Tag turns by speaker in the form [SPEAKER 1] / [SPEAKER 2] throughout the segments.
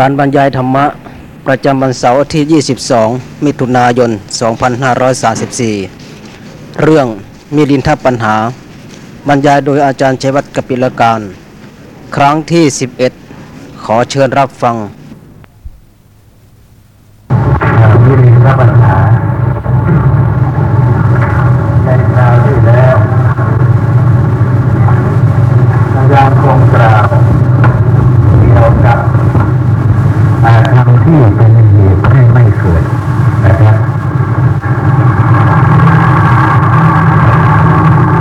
[SPEAKER 1] การบรรยายธรรมะ ประจำวันเสาร์ที่ 22 มิถุนายน 2534 เรื่องมีลินทปัญหา บรรยายโดยอาจารย์ชัยวัฒน์กปิลการ ครั้งที่ 11 ขอเชิญรับฟัง
[SPEAKER 2] วิริยปัญหาในคราวที่แล้วอาจารย์คงกล่าวเกี่ยวกับอาธรรมที่เป็นเหตุให้ไม่เกิดนะครับ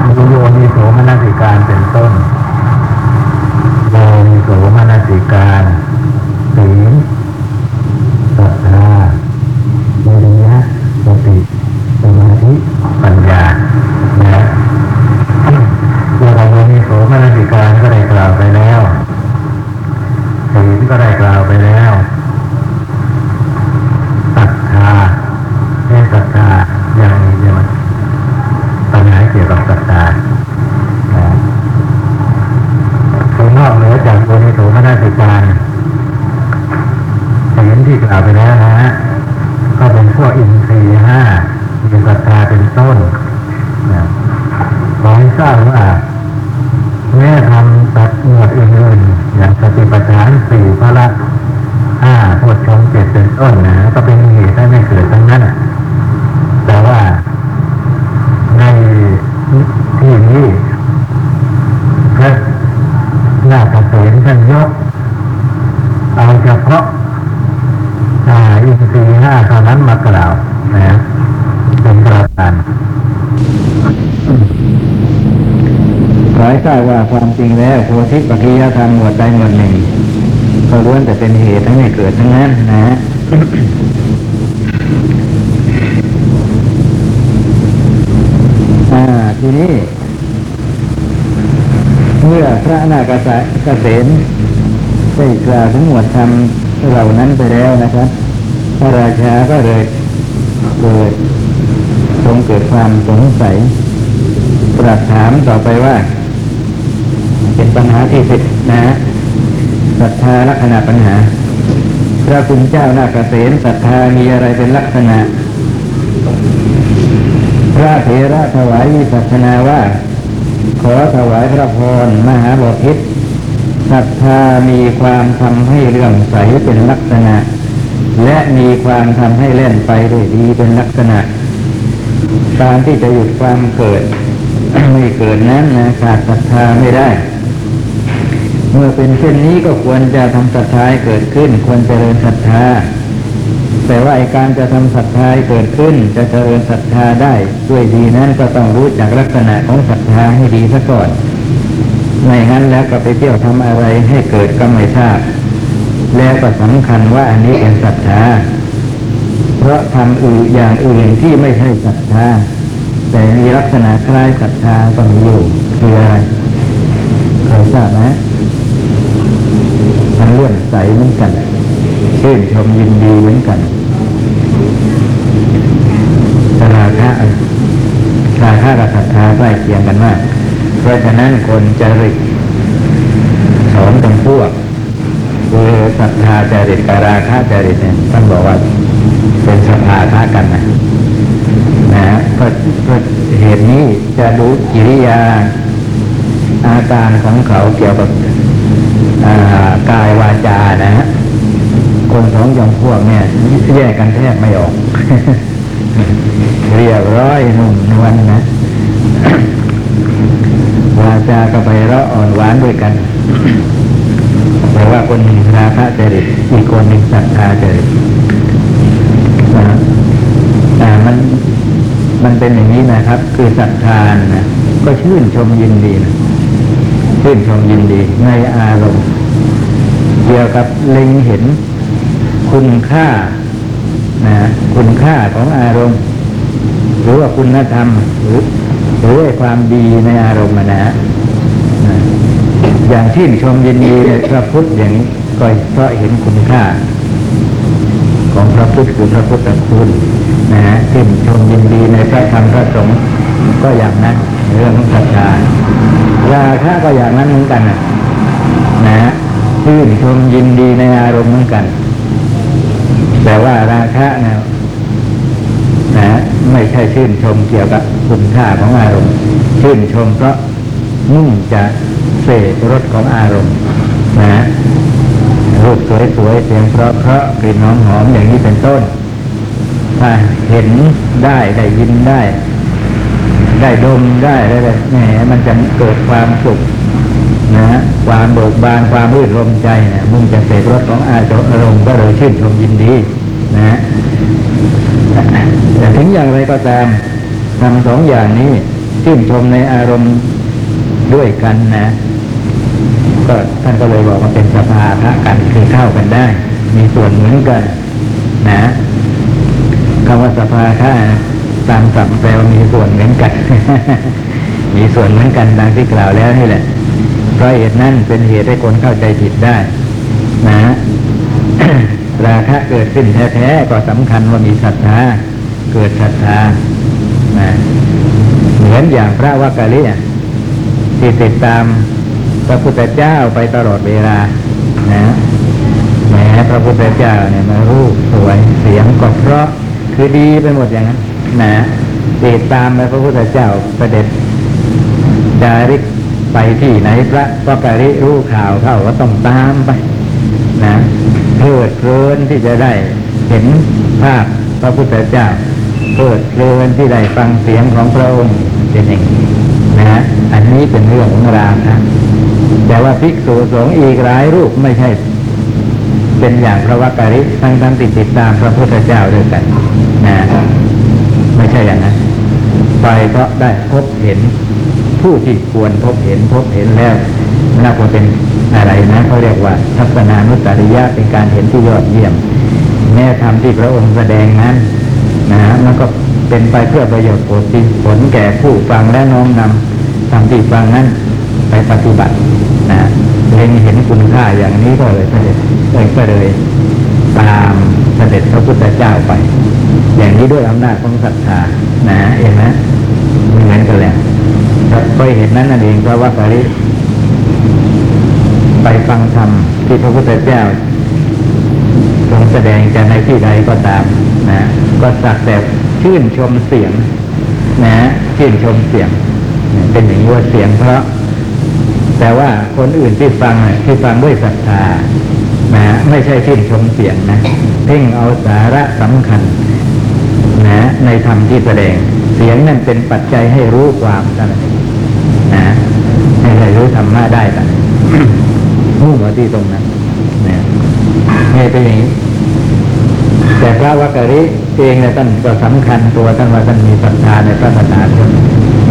[SPEAKER 2] มีโยนิโสมนสิการเป็นต้นโยนิโสมนสิการศีลศรัทธา วิริยะสติสมาธิปัญญานะเวลาเรามีโสมนสิการก็ได้กล่าวไปแล้วศีลก็ได้กล่าวไปแล้วศรัทธาเรื่องศรัทธาอย่างนี้ใช่ไหมปัญหาเกี่ยวกับศรัทธานะส่วนนอกเหนือจากโยนิโสมนสิการศีลที่กล่าวไปแล้วนะฮะ ก็เป็นพวกอินทรีย์ห้ามีศรัทธาเป็นต้นนะขอให้ทราบว่าแม้ทำตัดหมวดอื่นๆอย่างสติปัฏฐานสี่พระละห้าโพชฌงค์เจ็ดเป็นต้นนะก็เป็นเหตุให้ไม่เกิดทั้งนั้นน่ะแต่ว่าในที่นี้พระนาคเสนท่านยก เอาเฉพาะ อ่าอินทรีย์ ห้าเท่านั้นมากล่าวนะเป็นประการขอให้ทราบว่าความจริงแล้วโพธิปัจจยธรรมหมวดใดหมวดหนึ่งก็ล้วนแต่เป็นเหตุให้ไม่เกิดทั้งนั้นนะฮะอ่าทีนี้ เมื่อพระนาคเกษมได้กล่าวถึงหมวดธรรมเหล่านั้นไปแล้วนะครับ พระราชาก็เลยเกิดทรงเกิดความสงสัยตรัสถามต่อไปว่า เป็นปัญหาที่สิบนะศรัทธาลักษณะปัญหา พระคุณเจ้านาคเกษมศรัทธามีอะไรเป็นลักษณะ พระเถระถวายวิสัชนาว่า ขอถวายพระพรมหาบพิตรศรัทธามีความทำให้เรื่องใสเป็นลักษณะ และมีความทำให้เล่นไปได้ดีเป็นลักษณะ การที่จะหยุดความเกิด ไม่เกิดนั้นนะขาดศรัทธาไม่ได้ เมื่อเป็นเช่นนี้ก็ควรจะทำศรัทธาเกิดขึ้น ควรเจริญศรัทธา แต่ว่าไอการจะทำศรัทธาเกิดขึ้น จะเจริญศรัทธาได้ด้วยดีนั้นก็ต้องรู้จักลักษณะของศรัทธาให้ดีซะก่อนไม่งั้นแล้วก็ไปเที่ยวทำอะไรให้เกิดก็ไม่ทราบ แล้วก็สำคัญว่าอันนี้เป็นศรัทธา เพราะทำอื่นอย่างอื่นที่ไม่ใช่ศรัทธา แต่มีลักษณะคล้ายศรัทธาก็มีอยู่คืออะไรเคยทราบไหมมันเลื่อนใสเหมือนกันชื่นชมยินดีเหมือนกันราคะราคะกับศรัทธาใกล้เคียงกันมาก เพราะฉะนั้นคนจริตสองจำพวกคือศ รัทธาจริตกับราคะจริตเนี่ยท่านบอกว่าเป็นสภาท่ากันนะนะฮะก็ก็เหตุนี้จะดูกิริยาอาการของเขาเกี่ยวกับกายวาจานะฮะคนสองจำพวกเนี่ยแยกกันแทบไม่ออก เรียบร้อยนุ่มนวลนะวาจาก็ไปเราะอ่อนหวานด้วยกัน แต่ว่าคนหนึ่งราคะจริตอีกคนหนึ่งศรัทธาจริตนะมันมันเป็นอย่างนี้นะครับ คือศรัทธานะก็ชื่นชมยินดีนะชื่นชมยินดีในอารมณ์เกี่ยวกับเล็งเห็นคุณค่านะคุณค่าของอารมณ์ หรือว่าคุณธรรมหรือหรือว่าความดีในอารมณ์อะนะนะ อย่างชื่นชมยินดีในพระพุทธอย่างนี้ก็เพราะเห็นคุณค่า ของพระพุทธคือพระพุทธคุณนะฮะชื่นชมยินดีในพระธรรมพระสงฆ์ก็อย่างนั้นเรื่องของศรัทธาราคะก็อย่างนั้นเหมือนกันนะนะฮะชื่นชมยินดีในอารมณ์เหมือนกัน แต่ว่าราคะนะนะไม่ใช่ชื่นชมเกี่ยวกับคุณค่าของอารมณ์ ชื่นชมเพราะมุ่งจะ เสพรสของอารมณ์นะรูปสวยๆเสียงเพราะเพราะกลิ่นหอมหอมๆอย่างนี้เป็นต้นถ้าเห็นได้ได้ยินได้ ได้ดมได้ได้ได้แหมมันจะเกิดความสุขนะฮะความเบิกบานความรื่นรมใจนะมุ่งจะเสพรสของอารมณ์ก็เลยชื่นชมยินดีนะฮะแต่ถึงอย่างไรก็ตามทำสองอย่างนี้ชื่นชมในอารมณ์ด้วยกันนะ ก็ท่านก็เลยบอกว่าเป็นสภาพระกันคือเข้ากันได้ มีส่วนเหมือนกัน นะคำว่าสภาคะตามศัพท์แปลว่ามีส่วนเหมือนกัน มีส่วนเหมือนกันดังที่กล่าวแล้วนี่แหละเพราะเหตุนั้นเป็นเหตุให้คนเข้าใจผิดได้ นะราคะเกิดขึ้นแท้ๆก็สำคัญว่ามีศรัทธาเกิดศรัทธานะเหมือนอย่างพระวักกะลิที่ติดตาม พระพุทธเจ้าไปตลอดเวลา นะแหมพระพุทธเจ้าเนี่ยมารูปสวยเสียงก็เพราะคือดีไปหมดอย่างนั้นนะติดตามไปพระพุทธเจ้าประเด็จจาริกไปที่ไหนพระวักกะลิรู้ข่าวเข้าก็ต้องตามไป นะเพลิดเพลินที่จะได้เห็นภาพพระพุทธเจ้าเพลิดเพลินที่ได้ฟังเสียงของพระองค์เป็นอย่างนี้นะฮะอันนี้เป็นเรื่องของราคะ แต่ว่าภิกษุสงฆ์อีกหลายรูปไม่ใช่ เป็นอย่างพระวักกริทั้งทั้งติดติดตามพระพุทธเจ้าด้วยกันนะไม่ใช่อย่างนั้นไปเพราะได้พบเห็นผู้ที่ควรพบเห็นพบเห็นแล้วน่าจะเป็นอะไรนะเขาเรียกว่า ทัศนานุตริยะเป็นการเห็นที่ยอดเยี่ยม แม่ธรรมที่พระองค์แสดงนั้นนะมันก็เป็นไปเพื่อประโยชน์ผลผลแก่ผู้ฟังและน้อมนำทำที่ฟังนั้น ปปฏิบัตินะเล็งเห็นคุณค่าอย่างนี้ก็เลยเสด็จเลยก็เลยตามเสด็จพระพุทธเจ้าไป อย่างนี้ด้วยอำนาจของศรัทธานะเองนะเหมือนกันแหละก็เห็นนั้นนั่นเองเพราะว่าปริไปฟังธรรมที่พระพุทธเจ้าทรงแสดงจะในที่ใดก็ตามนะ ก็สักแต่ชื่นชมเสียง นะชื่นชมเสียง เป็นอย่างนี้ว่าเสียงเพราะ แต่ว่าคนอื่นที่ฟังเนี่ยที่ฟังด้วยศรัทธานะไม่ใช่ชื่นชมเสียงนะเพ่งเอาสาระสำคัญนะในธรรมที่แสดง เสียงนั่นเป็นปัจจัยให้รู้ความท่านั้นนะให้ได้รู้ธรรมะได้กันมุ่งมาที่ตรงนั้นนะนี่เป็นอย่างนี้แต่พระวักกะริเองเนี่ยท่านก็สำคัญตัวท่านว่าท่านมีศรัทธาในพระศาสนา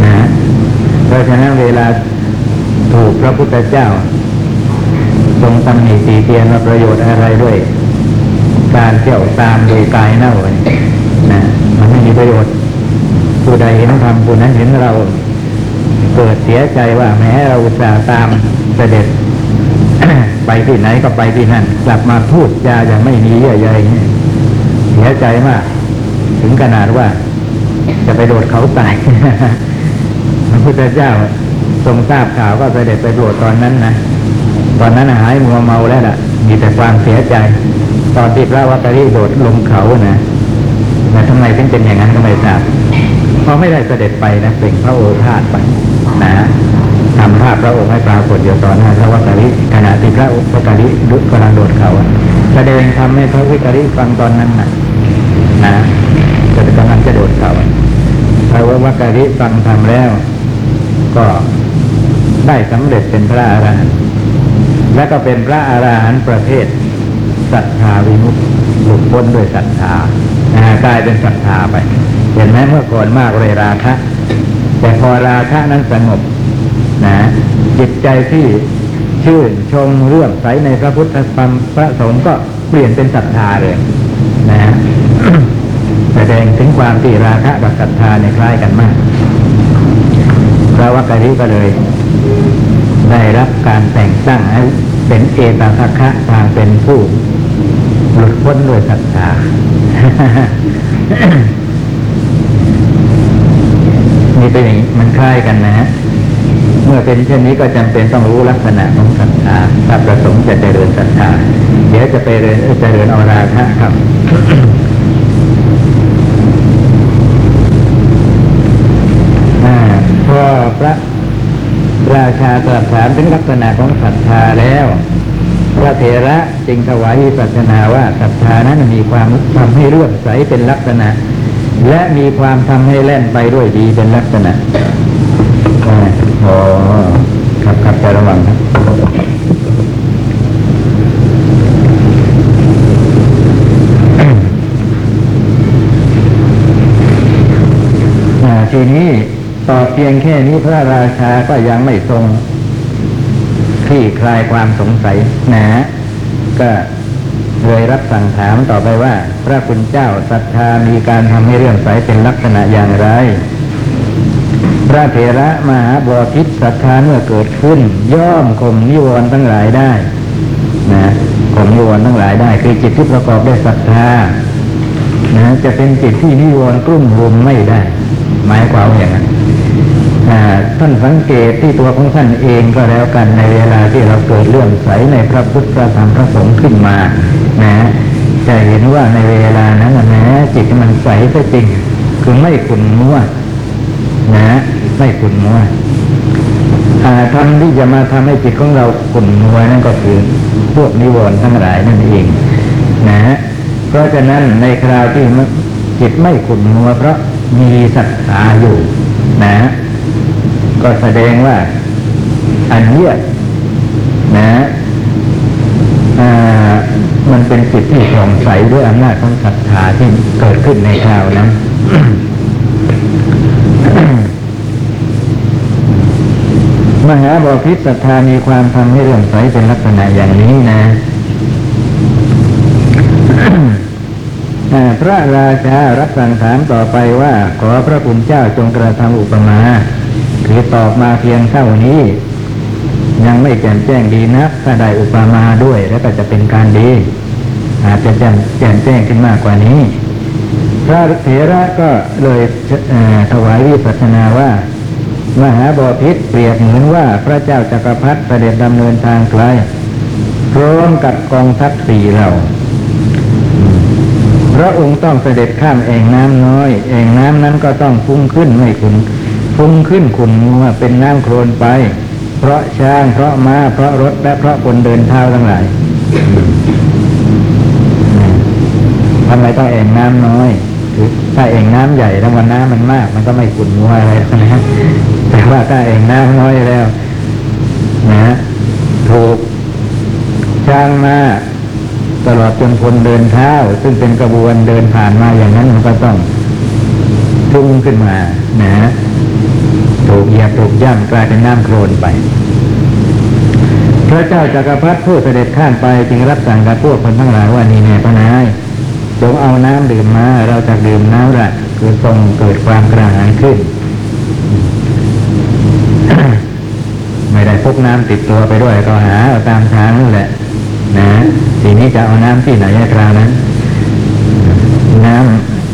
[SPEAKER 2] นะเพราะฉะนั้นเวลา ถูกพระพุทธเจ้า ทรงตำหนิตีเตียนว่าประโยชน์อะไรด้วย การเที่ยวตามโดยกายเน่าเนี่ยนะมันไม่มีประโยชน์ ผู้ใดเห็นธรรมผู้นั้นเห็นเราเกิดเสียใจว่าแม้เราอุตส่าห์ตามเสด็จ ไปที่ไหนก็ไปที่นั่น กลับมาพูดจาอย่างไม่มีเยื่อใยนี่ยเสียใจมาก ถึงขนาดว่า จะไปโดดเขาตายพระพุทธเจ้า ทรงทราบข่าวก็เสด็จไปโปรดตอนนั้นนะตอนนั้นหายมัวเมาแล้วล่ะ มีแต่ความเสียใจ ตอนที่พระวักกะริโดดลงเขานะแต่ทำไมถึงเป็นอย่างนั้นก็ไม่ทราบเพราะไม่ได้เสด็จไปนะเป็นพระโอษาไปนะทำภาพพระองค์ให้ปรากฏอยู่ตอนหน้าพระวักกะริขณะที่พระวักกะริดุกำลังโดดเขาแสดงทำให้พระวิกะริฟังตอนนั้นนะนะจะกำลังจะโดดเขาพระวักกะริฟังทำแล้ว ก็ได้สำเร็จเป็นพระอรหันต์และก็เป็นพระอรหันต์ประเภทศรัทธาวิมุตติหลุดพ้นด้วยศรัทธานะกลายเป็นศรัทธาไป เห็นไหมเมื่อก่อนมากเลยราคะ แต่พอราคะนั้นสงบนะจิตใจที่ชื่นชมเรื่องใสในพระพุทธธรรมพระสงฆ์ก็เปลี่ยนเป็นศรัทธาเลยนะแสดงถึงความที่ราคะกับศรัทธาเนี่ยคล้ายกันมาก วักกะริก็เลย ได้รับการแต่งตั้งให้เป็นเอตทัคคะทางเป็นผู้หลุดพ้นด้วยศรัทธานี่เป็นอย่างนี้มันคล้ายกันนะฮะเมื่อเป็นเช่นนี้ก็จำเป็นต้องรู้ลักษณะของศรัทธาถ้าประสงค์จะเจริญศรัทธาเดี๋ยวจะไปเรียนเจริญอราคะครับ อา พอพระราชาตรัสถามถึงลักษณะของศรัทธาแล้ว พระเถระจึงถวายวิปัสนาว่าศรัทธานั้นมีความทำให้เลื่อมใสเป็นลักษณะ และมีความทำให้แล่นไปด้วยดีเป็นลักษณะอาอ๋อครับครับจะระวังครับทีนี้ ต่อเพียงแค่นี้พระราชาก็ยังไม่ทรงคลี่คลายความสงสัยหนะก็เลยรับสั่งถามต่อไปว่า พระคุณเจ้าศรัทธามีการทำให้เรื่องใสเป็นลักษณะอย่างไร พระเถระมหาบพิตรศรัทธาเมื่อเกิดขึ้น ย่อมข่มนิวรณ์ทั้งหลายได้นะข่มนิวรณ์ทั้งหลายได้ คือจิตที่ประกอบด้วยศรัทธานะจะเป็นจิตที่นิวรณ์กลุ่มรุมไม่ได้ หมายความอย่างนั้น ท่านสังเกตที่ตัวของท่านเองก็แล้วกันในเวลาที่เราเกิดเรื่องใสในพระพุทธพระธรรมพระสงฆ์ขึ้นมานะจะเห็นว่าในเวลานั้นนะจิตมันใสก็จริง คือไม่ขุ่นมัวนะไม่ขุ่นมัวอ่าทำที่จะมาทำให้จิตของเราขุ่นมัวนั่นก็คือพวกนิวรณ์ทั้งหลายนั่นเองนะฮะเพราะฉะนั้นในคราวที่จิตไม่ขุ่นมัว เพราะมีศรัทธาอยู่นะ ก็แสดงว่า อันเนี้ยนะอ่ามันเป็นจิตที่ผ่องใสด้วยอำนาจของศรัทธาที่เกิดขึ้นในคราวนั้นมหาบพิตรศรัทธามีความทำให้เรื่องใสเป็นลักษณะอย่างนี้นะพระราชารับสั่งถามต่อไปว่า ขอพระคุณเจ้าจงกระทำอุปมา คือตอบมาเพียงเท่านี้ ยังไม่แจ่มแจ้งดีนักถ้าได้อุปมาด้วยแล้วก็จะเป็นการดี อาจจะแจ่มแจ่มแจ้งขึ้นมากกว่านี้ พระเถระก็เลยถวายวิปัสสนาว่ามหาบอพิตรเปรียบเหมือนว่าพระเจ้าจักรพรรดิเสด็จดำเนินทางไกลพร้อมกับกองทัพสี่เหล่าพระองค์ต้องเสด็จข้ามแอ่งน้ำน้อยแอ่งน้ำนั้นก็ต้องฟุ้งขึ้นไม่ขุน ฟุ้งขึ้นขุ่นมัวเป็นน้ำโคลนไป เพราะช้างเพราะม้าเพราะรถและเพราะคนเดินเท้าทั้งหลายทำไมต้องแอ่งน้ำน้อยคือถ้าแอ่งน้ำใหญ่แล้ววันน้ำมันมาก มันก็ไม่ขุ่นมัวอะไรนะแต่ว่าถ้าแอ่งน้ำน้อยแล้วนะถูกช้างมาตลอดจนคนเดินเท้า ซึ่งเป็นกระบวนเดินผ่านมาอย่างนั้นมันก็ต้อง พุ่งขึ้นมานะถูกเหยียบถูกย่ำกลายเป็นน้ำโคลนไป พระเจ้าจักรพรรดิผู้เสด็จข้ามไปจึงรับสั่งกับพวกคนทั้งหลายว่านี่แน่พระนายจงเอาน้ำดื่มมาเราจะดื่มน้ำละคือทรงเกิดความกระหายขึ้น ไม่ได้พกน้ำติดตัวไปด้วยก็หาเอาตามทางนั่นแหละ นะทีนี้จะเอาน้ำที่ไหนคราวนั้น น้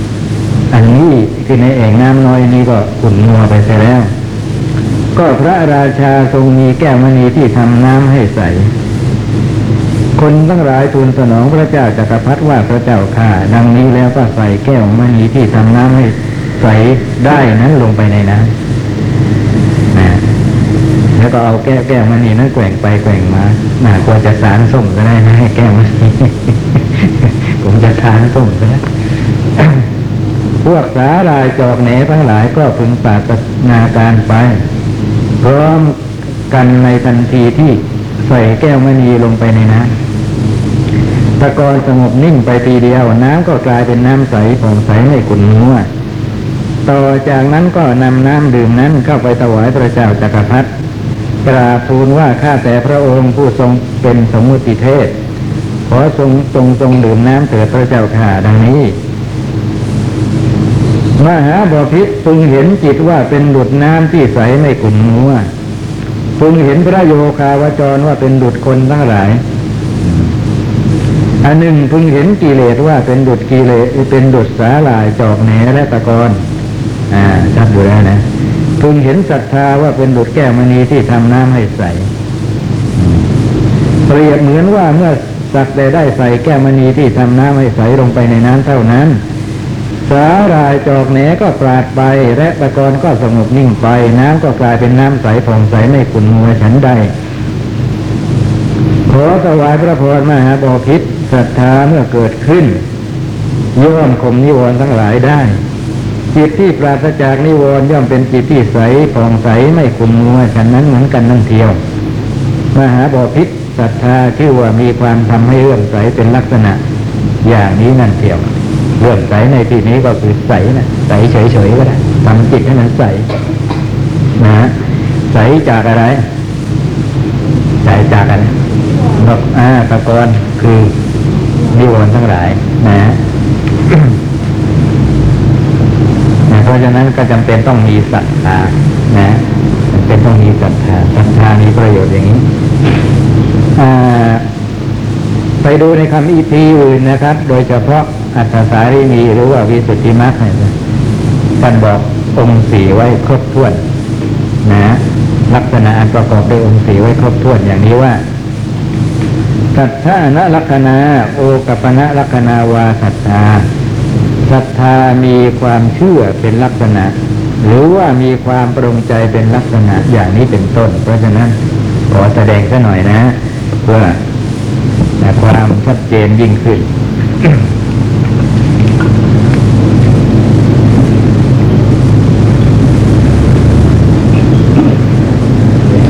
[SPEAKER 2] ำอันนี้ คือในแอ่งน้ำน้อยนี้ก็ขุ่นมัวไปเสียแล้ว ก็พระราชาทรงมีแก้วมณีที่ทำน้ำให้ใส คนทั้งหลายทูลสนองพระเจ้าจักรพรรดิว่าพระเจ้าข้าดังนี้แล้วก็ใส่แก้วมณีที่ทำน้ำให้ใสได้นั้นลงไปในน้ำนะแล้วก็เอาแก้วแก้วมันนี่นั่นแกว่งไปแกว่งมาน่ากลัวจะสารส้มก็ได้นะให้แก้วมันนี่ผมจะทานส้มก็ได้ วกสาลายจอกแหนทั้งหลายก็พึงปารถนาการไป พร้อมกันในทันทีที่ใส่แก้วมณีลงไปในน้ำตะกอนสงบนิ่งไปทีเดียว น้ำก็กลายเป็นน้ำใสผ่องใสไม่ขุ่นมัวต่อจากนั้นก็นำน้ำดื่มนั้นเข้าไปถวายพระเจ้าจักรพรรดิกราบทูลว่าข้าแต่พระองค์ผู้ทรงเป็นสมมุติเทศ ขอทรงทรงทรงดื่มน้ำเถิดพระเจ้าข่าดังนี้ มหาบพิตรพึงเห็นจิตว่าเป็นดุดน้ำที่ใสไม่ขุ่มนัวพึงเห็นพระโยคาวจรว่าเป็นดุดคนทั้งหลายอันหนึ่งพึงเห็นกิเลสว่าเป็นดุดกิเลสเป็นดุดสาหลายจอกแหนและตะกอนอ่าชัดอยู่แล้วนะพึงเห็นศรัทธาว่าเป็นบุตรแก้วมณีที่ทำน้ำให้ใสเปรียบเหมือนว่าเมื่อสักแต่ได้ใส่แก้วมณีที่ทำน้ำให้ใสลงไปในน้ำเท่านั้น สาหรายจอกแหนก็ปราดไป และตะกอนก็สงบนิ่งไป น้ำก็กลายเป็นน้ำใสผ่องใสไม่ขุ่นมัวฉันใดขอถวายพระพรมหาบอพิษศรัทธาเมื่อเกิดขึ้นย่อมข่มนิวรณ์ทั้งหลายได้ จิตที่ปราศจากนิวรณ์ย่อมเป็นจิตที่ใสผ่องใสไม่ขุ่นมัวฉันนั้นเหมือนกันนั่นเทียว มหาบอพิษศรัทธาชื่อว่ามีความทำให้เลื่อมใสเป็นลักษณะ อย่างนี้นั่นเทียว เลื่อมใสในที่นี้ก็คือใสนะใสเฉยๆก็ได้ทำจิตให้มันใสนะฮะใสจากอะไรใสจากอะไรนกอ่าตะกอนคือนิวรณ์ทั้งหลายนะฮะนะเพราะฉะนั้นก็จำเป็นต้องมีศรัทธานะจำเป็นต้องมีศรัทธาศรัทธามีประโยชน์อย่างนี้ไปดูในคำอีพีอื่นนะครับ โดยเฉพาะ อัตถสารีมีหรือว่าวิสุทธิมรรคเนี่ยท่านบอกองค์สีไว้ครบถ้วน นะ ลักษณะอันประกอบด้วยองค์สีไว้ครบถ้วนอย่างนี้ว่าสัทธานะลักษณาโอกัปนะลักษณาวาสัทธาศรัทธามีความเชื่อเป็นลักษณะ หรือว่ามีความปรงใจเป็นลักษณะอย่างนี้เป็นต้น เพราะฉะนั้นขอแสดงซะหน่อยนะ เพื่อความชัดเจนยิ่งขึ้น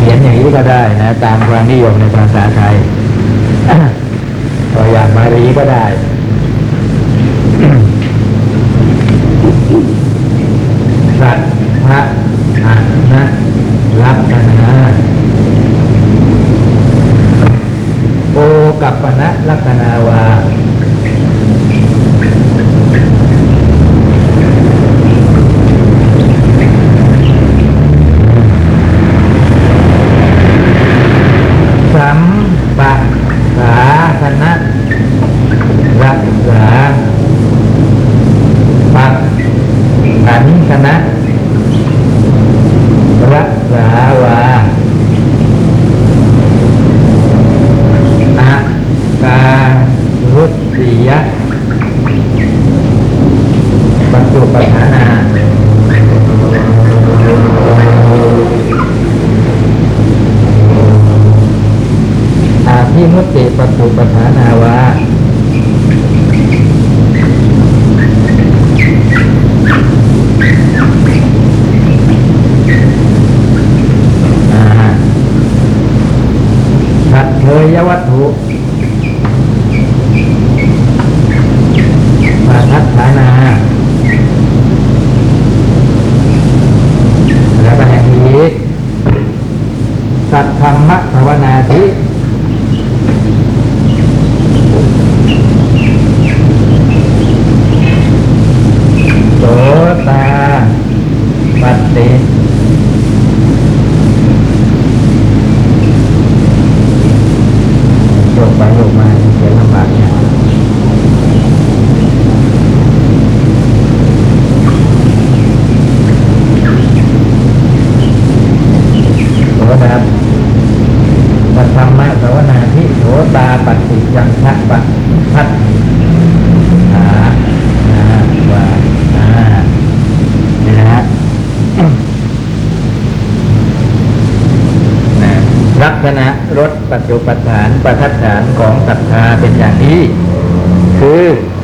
[SPEAKER 2] เขียนอย่างนี้ ก็ได้นะตามความนิยมในภาษาไทยตัวอย่างบาลีก็ได้ สัทธะอะนะลักษณะโอกัปปนะลักษณาวา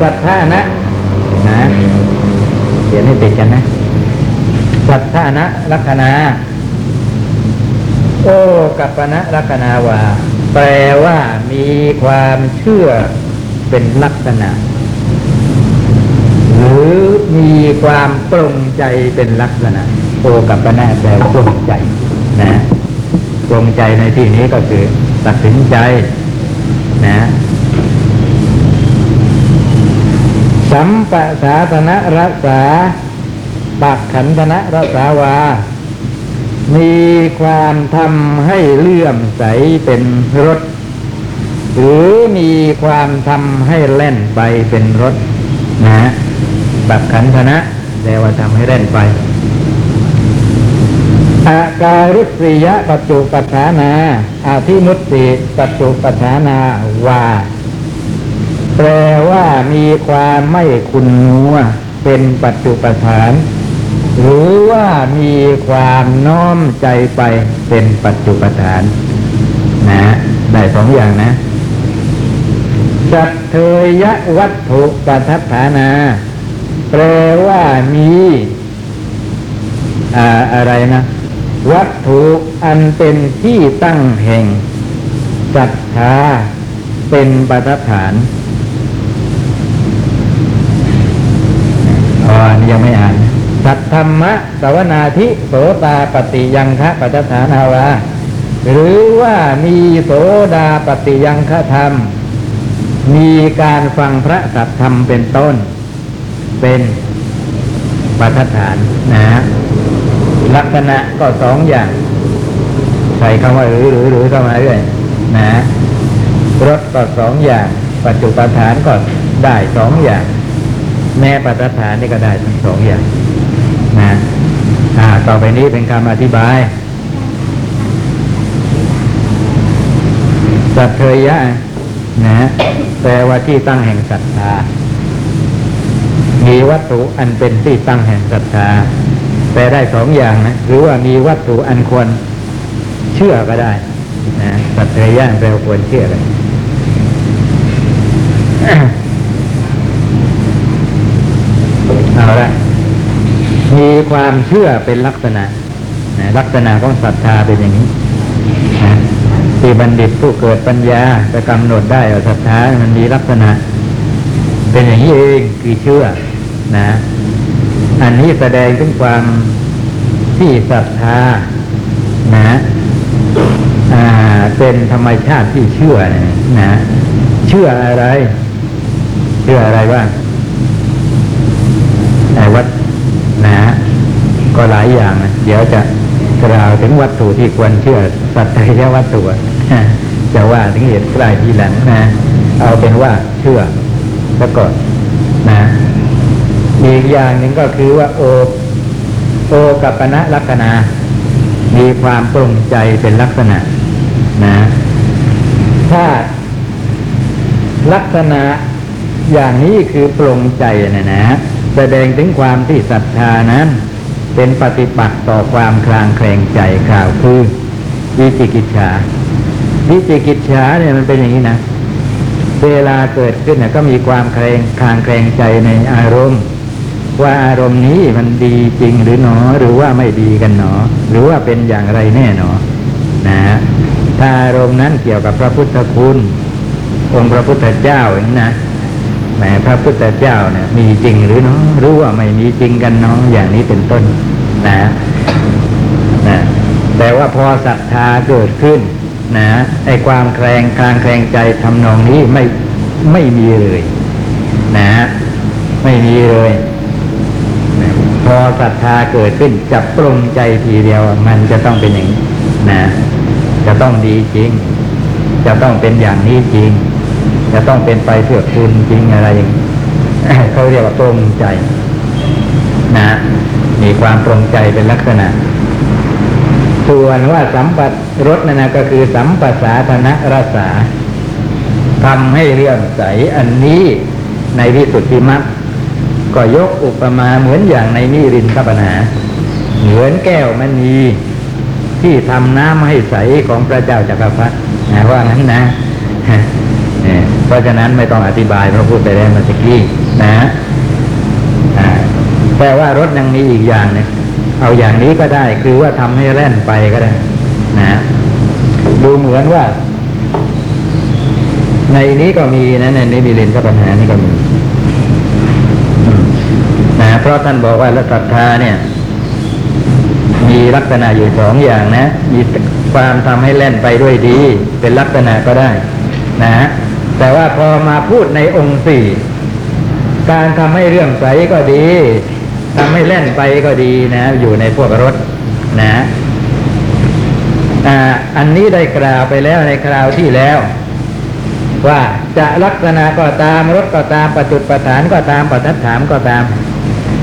[SPEAKER 2] ศรัทธานะนะเขียนให้ติดกันนะศรัทธานะลักษณะโอกัปปนะลักษณะว่าแปลว่ามีความเชื่อเป็นลักษณะ หรือมีความปรงใจเป็นลักษณะ โอกับปนะแปลว่าปรงใจ นะปรงใจในที่นี้ก็คือ ตัดสินใจ นะ สัมปะสาธนะรักษาปักขันธนะรักษาวา มีความทำให้เลื่อมใสเป็นรถ หรือมีความทำให้เล่นไปเป็นรถนะฮะแบบขันธนะแปลว่าทำให้เล่นไปอาการุสียปัจจุปัฏฐานาอาทิมุตติปัจจุปัฏฐานาว่า แปลว่ามีความไม่คุณนัวเป็นปัจจุปฐาน หรือว่ามีความน้อมใจไปเป็นปัจจุปฐาน นะได้สองอย่างนะสัตเทยะวัตถุปัฏฐานา แปลว่ามีอ่าอะไรนะ วัตถุอันเป็นที่ตั้งแห่งศรัทธาเป็นปัฏฐาน อนยังไม่อ่านสัทธรรมะสวนาธิโสตาปฏิยังคะปัฏฐานาวาหรือว่ามีโสดาปฏิยังฆธรรม มีการฟังพระสัทธรรมเป็นต้น เป็นปัฏฐานนะลักษณะก็สองอย่าง ใส่คำว่าหรือหรือหรือเข้ามาเรื่อยนะรถก็สองอย่าง ปัจจุปฐานก็ได้สองอย่าง แม่ปัฏฐานนี่ก็ได้ทั้งสองอย่างนะอ่าต่อไปนี้เป็นคำอธิบายสัตเทยะนะแปลว่าที่ตั้งแห่งศรัทธา มีวัตถุอันเป็นที่ตั้งแห่งศรัทธาแปลได้สองอย่างนะ หรือว่ามีวัตถุอันควรเชื่อก็ได้นะสัตเทยะแปลว่าควรเชื่อเลย เอาละมีความเชื่อเป็นลักษณะนะลักษณะของศรัทธาเป็นอย่างนี้นะที่บัณฑิตผู้เกิดปัญญาจะกำหนดได้ว่าศรัทธามันมีลักษณะ เป็นอย่างนี้เองคือเชื่อนะ อันนี้แสดงถึงความที่ศรัทธานะเป็นธรรมชาติที่เชื่อนะเชื่ออะไร เชื่ออะไรบ้างไอ้วัดนะ ก็หลายอย่างนะเดี๋ยวจะกล่าวถึงวัตถุที่ควรเชื่อสัตยวัตถุจะว่าถึงเหตุใกล้ทีหลังนะ เอาเป็นว่าเชื่อแล้วก็นะอีกอย่างหนึ่งก็คือว่าโอโอกับปณะลักษณะมีความปรงใจเป็นลักษณะนะ ถ้าลักษณะอย่างนี้คือปรงใจนะนะ แสดงถึงความที่ศรัทธานั้น เป็นปฏิปักษ์ต่อความคลางแคลงใจกล่าวคือวิจิกิจฉาวิจิกิจฉาเนี่ยมันเป็นอย่างนี้นะเวลาเกิดขึ้นน่ะก็มีความแคลงคลางแคลงใจในอารมณ์ ว่าอารมณ์นี้มันดีจริงหรือหนอ หรือว่าไม่ดีกันหนอ หรือว่าเป็นอย่างไรแน่หนอนะฮะถ้าอารมณ์นั้นเกี่ยวกับพระพุทธคุณองค์พระพุทธเจ้าอย่างนี้นะ แหมพระพุทธเจ้าเนี่ย มีจริงหรือเนาะหรือว่าไม่มีจริงกันเนาะอย่างนี้เป็นต้นนะนะแต่ว่าพอศรัทธาเกิดขึ้น นะไอ้ความแคลงคลางแคลงใจทำนองนี้ไม่ไม่มีเลย นะ ไม่มีเลยนะพอศรัทธาเกิดขึ้นจับปรุงใจทีเดียว มันจะต้องเป็นอย่างนี้นะจะต้องดีจริง จะต้องเป็นอย่างนี้จริง จะต้องเป็นไปเพื่อคุณจริงอะไรอย่างเขาเรียกว่าปรงใจ นะ มีความปรงใจเป็นลักษณะ ส่วนว่าสัมปัตรสนั่นนะก็คือสัมปัสสาธนะรสาทำให้เรื่องใสอันนี้ในวิสุทธิมรรคก็ยกอุปมาเหมือนอย่างในนิรินทปนา เหมือนแก้วมณีที่ทำน้ำให้ใสของพระเจ้าจักรพรรดินะว่างั้นนะ เพราะฉะนั้นไม่ต้องอธิบายเพราะพูดไปแล้วมื่อกี้นะอ่าแต่ว่ารถยังมีอีกอย่างหนึงเอาอย่างนี้ก็ได้คือว่าทำให้แล่นไปก็ได้ นะดูเหมือนว่า ในนี้ก็มีนะในนี้มีเรนก็ปัญหานี่ก็มีนะเพราะท่านบอกว่าละศรัทธาเนี่ย มีลักษณะอยู่สองอย่างนะ มีความทำให้แล่นไปด้วยดี เป็นลักษณะก็ได้ นะ แต่ว่าพอมาพูดในองค์สี่ การทำให้เรื่องใสก็ดีทำให้แล่นไปก็ดีนะ อยู่ในพวกรถนะอันนี้ได้กล่าวไปแล้วในคราวที่แล้ว ว่าจะลักษณะก็ตามรถก็ตามประจุดประฐานก็ตามปัจจัฐานก็ตาม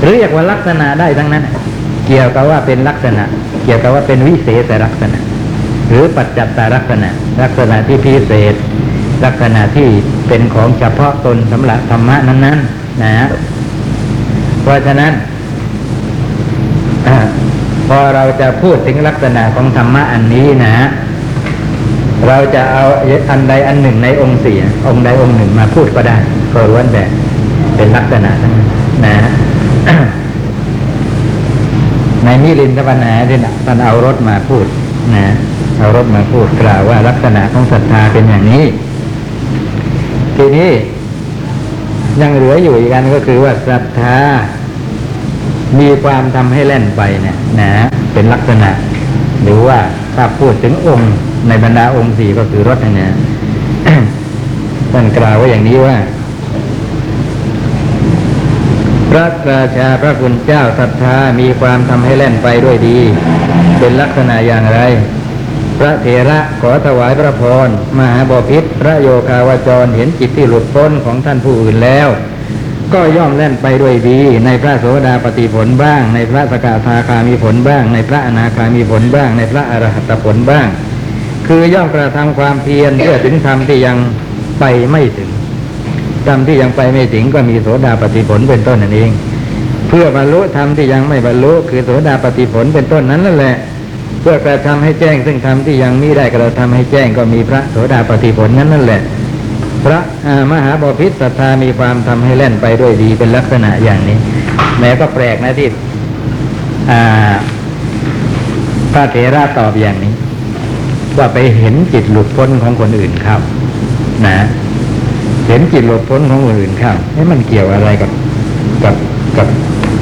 [SPEAKER 2] เรียกว่าลักษณะได้ทั้งนั้น เกี่ยวกับว่าเป็นลักษณะ เกี่ยวกับว่าเป็นวิเศษลักษณะ หรือปัจจัตตลักษณะ ลักษณะที่พิเศษ ลักษณะที่เป็นของเฉพาะตนสำหรับธรรมะนั้นๆนะฮะเพราะฉะนั้นอพอเราจะพูดถึงลักษณะของธรรมะอันนี้นะฮะเราจะเอาอันใดอันหนึ่งในองค์สี่องค์ใดองค์หนึ่งมาพูดก็ได้ก็ล้วนแต่เป็นลักษณะทั้งนั้นนะฮะในมิลินทปนาที่นะท่านเอารถมาพูดนะเอารถมาพูดกล่าวว่าลักษณะของศรัทธาเป็นอย่างนี้ ทีนี้ยังเหลืออยู่อีกอันก็คือว่าศรัทธา มีความทำให้แล่นไปเนี่ยนะเป็นลักษณะ หรือว่าถ้าพูดถึงองค์ในบรรดาองค์สี่ก็คือรถเนี่ยท่านกล่าวว่าอย่างนี้ว่า พระราชาพระคุณเจ้าศรัทธามีความทำให้แล่นไปด้วยดี เป็นลักษณะอย่างไร พระเถระขอถวายพระพรมหาบพิษพระโยคาวจรเห็นจิตที่หลุดพ้นของท่านผู้อื่นแล้ว ก็ย่อมแล่นไปด้วยดี ในพระโสดาปฏิผลบ้าง ในพระสกทาคามีผลบ้าง ในพระอนาคามีผลบ้าง ในพระอรหัตผลบ้าง คือย่อมกระทำความเพียรเพื่อถึงธรรมที่ยังไปไม่ถึงธรรมที่ยังไปไม่ถึงก็มีโสดาปฏิผลเป็นต้นนั่นเอง เพื่อบรรลุธรรมที่ยังไม่บรรลุคือโสดาปฏิผลเป็นต้นนั้นนั่นแหละ เพื่อกระทำให้แจ้ง ซึ่งธรรมที่ยังมิได้กระทำให้แจ้งก็มีพระโสดาปฏิผลนั้นนั่นแหละ พระมหาบพิตรศรัทธามีความทำให้แล่นไปด้วยดีเป็นลักษณะอย่างนี้ แม้ก็แปลกนะที่พระเถระตอบอย่างนี้ ว่าไปเห็นจิตหลุดพ้นของคนอื่นเข้านะ เห็นจิตหลุดพ้นของคนอื่นเข้าให้มันเกี่ยวอะไรกับกับกับ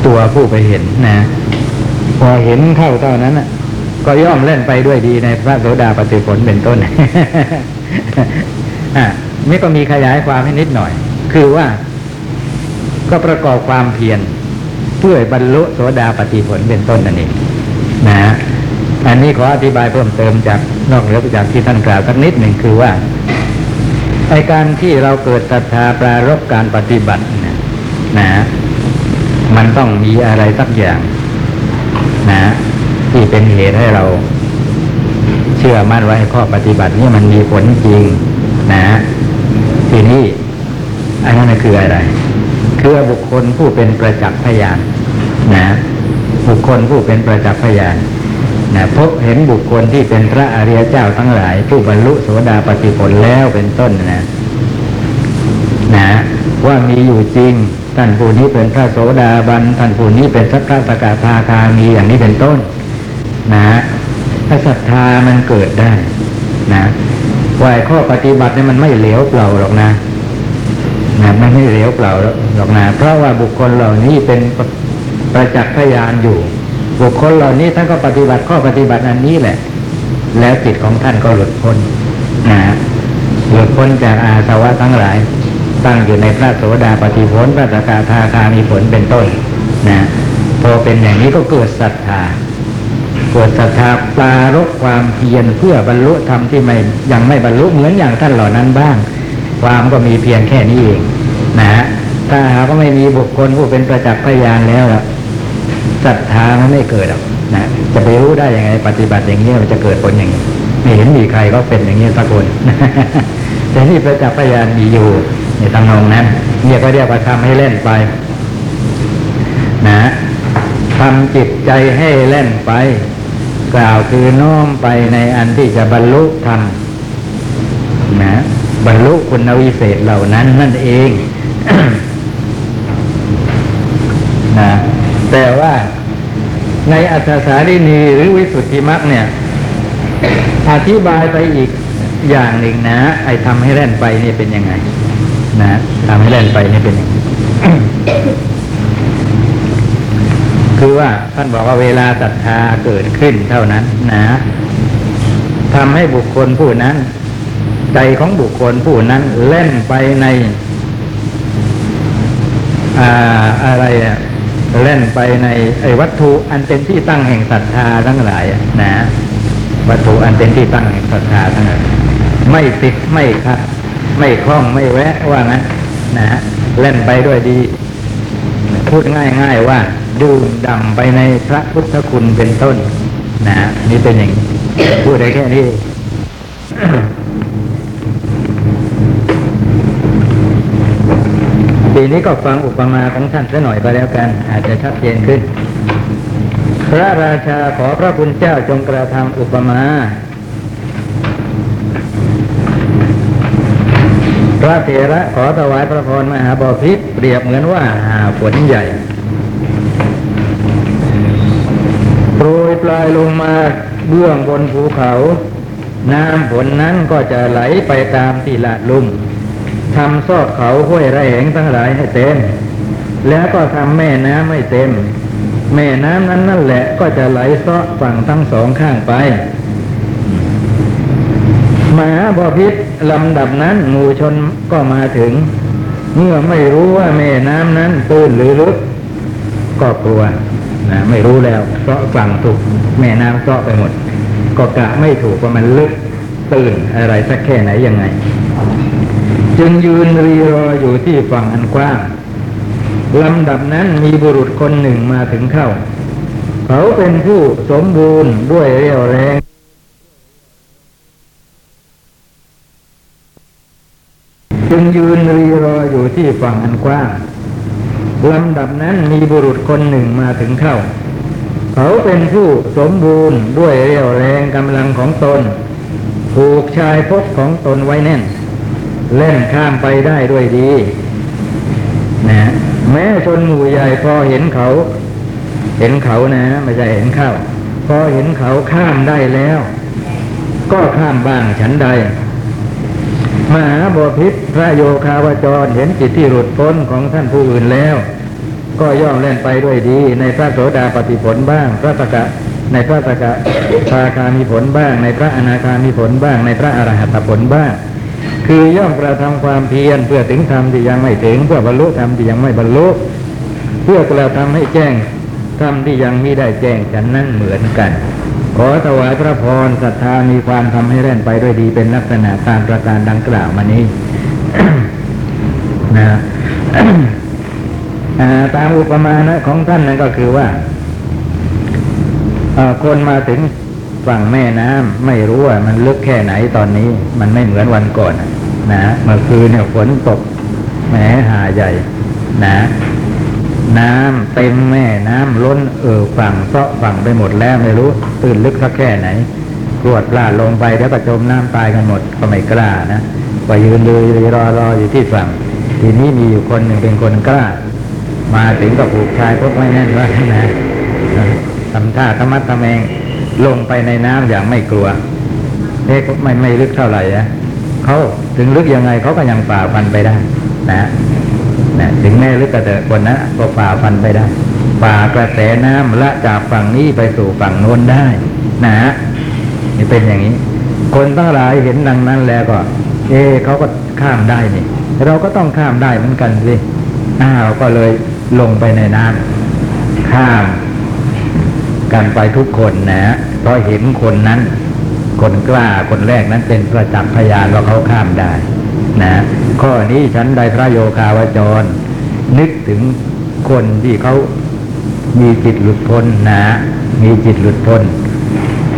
[SPEAKER 2] ตัวผู้ไปเห็นนะ พอเห็นเข้าเท่านั้นน่ะ ก็ย่อมเล่นไปด้วยดีในพระโสดาปฏิผลเป็นต้นอะนี่ก็มีขยายความให้นิดหน่อย คือว่า ก็ประกอบความเพียรเพื่อบรรลุโสดาปฏิผลเป็นต้นนั่นเองนะอันนี้ขออธิบายเพิ่มเติมจากนอกเหนือจากที่ท่านกล่าวสักนิดหนึ่งคือว่าไอการที่เราเกิดศรัทธาปรารบการปฏิบัตินะนะ มันต้องมีอะไรสักอย่าง นะ ที่เป็นเหตุให้เรา เชื่อมั่นว่าไอ้ข้อปฏิบัตินี้มันมีผลจริงนะทีนี้อันนั้นคืออะไร คือบุคคลผู้เป็นประจักษ์พยานนะบุคคลผู้เป็นประจักษ์พยานนะพบเห็นบุคคลที่เป็นพระอริยเจ้าทั้งหลาย ผู้บรรลุโสดาปฏิผลแล้วเป็นต้นนะนะว่ามีอยู่จริงท่านผู้นี้เป็นพระโสดาบันท่านผู้นี้เป็นสักพะสกทาคามีอย่างนี้เป็นต้น นะถ้าศรัทธามันเกิดได้ นะว่าไอ้ข้อปฏิบัติเนี่ยมันไม่เหลวเปล่าหรอกนะนะมันไม่เหลวเปล่าหรอกนะเพราะว่าบุคคลเหล่านี้เป็นประจักษ์พยานอยู่ บุคคลเหล่านี้ท่านก็ปฏิบัติข้อปฏิบัติอันนี้แหละ แล้วจิตของท่านก็หลุดพ้นนะหลุดพ้นจากอาสวะทั้งหลาย ตั้งอยู่ในพระโสดาปฏิผลพระสกทาคามีผลเป็นต้น นะพอเป็นอย่างนี้ก็เกิดศรัทธา เกิดศรัทธาปรารบความเพียรเพื่อบรรลุธรรมที่ไม่ยังไม่บรรลุเหมือนอย่างท่านเหล่านั้นบ้าง ความก็มีเพียงแค่นี้เองนะฮะถ้าหากไม่มีบุคคลผู้เป็นประจักษ์พยานแล้วศรัทธามันไม่เกิดหรอกนะจะไปรู้ได้ยังไงปฏิบัติอย่างนี้มันจะเกิดผลอย่างนี้ไม่เห็นมีใครก็เป็นอย่างนี้สักคนแต่นี่ประจักษ์พยานมีอยู่ในทางนองนั้นเนี่ยก็เรียกว่าทำให้เล่นไป นะทำจิตใจให้เล่นไป กล่าวคือน้อมไปในอันที่จะบรรลุธรรมนะบรรลุคุณวิเศษเหล่านั้นนั่นเองนะแต่ว่าในอัตสารินีหรือวิสุทธิมรรคเนี่ย อธิบายไปอีกอย่างหนึ่งนะ ไอ้ทำให้เล่นไปนี่เป็นยังไง นะทำให้เล่นไปนี่เป็นยังไง คือว่าท่านบอกว่าเวลาศรัทธาเกิดขึ้นเท่านั้นนะทำให้บุคคลผู้นั้น ใจของบุคคลผู้นั้นเล่นไปในอ่าอะไรอะเล่นไปในไอ้วัตถุอันเป็นที่ตั้งแห่งศรัทธาทั้งหลายนะ วัตถุอันเป็นที่ตั้งแห่งศรัทธาทั้งหลายไม่ติดไม่ขัดไม่คล้องไม่แวะว่างั้นนะเล่นไปด้วยดี พูดง่ายๆว่า ดื่มด่ำไปในพระพุทธคุณเป็นต้น นะนี่เป็นอย่างพูดได้แค่นี้ปีนี้ก็ฟังอุปมาของท่านสักหน่อยไปแล้วกัน อาจจะชัดเจนขึ้น พระราชาขอพระคุณเจ้าจงกระทำอุปมา พระเถระขอถวายพระพรมหาบพิตรเปรียบเหมือนว่าหาฝนใหญ่ โรยปลายลงมาเบื้องบนภูเขา น้ำฝนนั้นก็จะไหลไปตามที่ลาดลุ่มทำซอกเขาห้วยไรแหงทั้งหลายให้เต็ม แล้วก็ทำแม่น้ำให้เต็ม แม่น้ำนั้นนั่นแหละก็จะไหลซาะฝั่งทั้งสองข้างไปมหาบพิษลำดับนั้นหมู่ชนก็มาถึง เมื่อไม่รู้ว่าแม่น้ำนั้นตื้นหรือลึกก็กลัว นะไม่รู้แล้วเซาะฝั่งถูกแม่น้ำเซาะไปหมด ก็กะไม่ถูกว่ามันลึกตื้นอะไรสักแค่ไหนยังไง จึงยืนรีรออยู่ที่ฝั่งอันกว้างลำดับนั้นมีบุรุษคนหนึ่งมาถึงเข้า เขาเป็นผู้สมบูรณ์ด้วยเรี่ยวแรงจึงยืนรีรออยู่ที่ฝั่งอันกว้าง ลำดับนั้นมีบุรุษคนหนึ่งมาถึงเข้า เขาเป็นผู้สมบูรณ์ด้วยเรี่ยวแรงกำลังของตน ผูกชายพกของตนไว้แน่น เล่นข้ามไปได้ด้วยดีนะแม้ชนหมู่ใหญ่พอเห็นเขา เห็นเขานะ ไม่ใช่เห็นเข้าพอเห็นเขาข้ามได้แล้ว ก็ข้ามบ้างฉันใด มหาบพิษพระโยคาวจรเห็นจิตที่หลุดพ้นของท่านผู้อื่นแล้ว ก็ย่อมเล่นไปด้วยดี ในพระโสดาปฏิผลบ้าง พระสกะในพระสกะทาคามีผลบ้าง ในพระอนาคามีผลบ้าง ในพระอรหัตผลบ้าง คือย่อมกระทำความเพียรเพื่อถึงธรรมที่ยังไม่ถึง เพื่อบรรลุธรรมที่ยังไม่บรรลุเพื่อกระทำให้แจ้งธรรมที่ยังม่ได้แจ้งฉันนั้นเหมือนกัน ขอถวายพระพรศรัทธามีความทำให้แล่นไปด้วยดีเป็นลักษณะตามประการดังกล่าวมานี้นะาตามอุปมานะของท่านนั้นก็คือว่าคนมาถึงฝั่งแม่น้ำไม่รู้ว่ามันลึกแค่ไหนตอนนี้ มันไม่เหมือนวันก่อนนะนะเมื่อคืนเนี่ยฝนตกแหมหาใหญ่ นะ น้ำเต็มแม่น้ำล้นเอ่อฝั่งเซาะฝั่งไปหมดแล้วไม่รู้ ตื่นลึกสักแค่ไหนกรวดพลาดลงไปแล้วก็จมน้ำตายกันหมดก็ไม่กล้านะก็ยืนดูรอรออยู่ที่ฝั่ง ทีนี้มีอยู่คนหนึ่งเป็นคนกล้า มาถึงก็ผูกชายพกไม่แน่นว่านะทำท่าธรรมะทะแมงลงไปในน้ำอย่างไม่กลัวเอ๊ะไม่ไม่ลึกเท่าไหร่นะเขาถึงลึกยังไงเขาก็ยังฝ่าฟันไปได้ นะ นะถึงแม้ลึกกระเถอะคนนั้นก็ฝ่าฟันไปได้ฝ่ากระแสน้ำละจากฝั่งนี้ไปสู่ฝั่งโน้นได้ นะฮะนี่เป็นอย่างนี้ คนทั้งหลายเห็นดังนั้นแล้วก็เออเขาก็ข้ามได้นี่ เราก็ต้องข้ามได้เหมือนกันสิอ้าวก็เลยลงไปในน้ำข้ามกันไปทุกคนนะเพราะเห็นคนนั้น คนกล้าคนแรกนั้นเป็นประจักษ์พยานว่าเขาข้ามได้ นะข้อนี้ฉันได้พระโยคาวจร นึกถึงคนที่เขามีจิตหลุดพ้นนะ มีจิตหลุดพ้น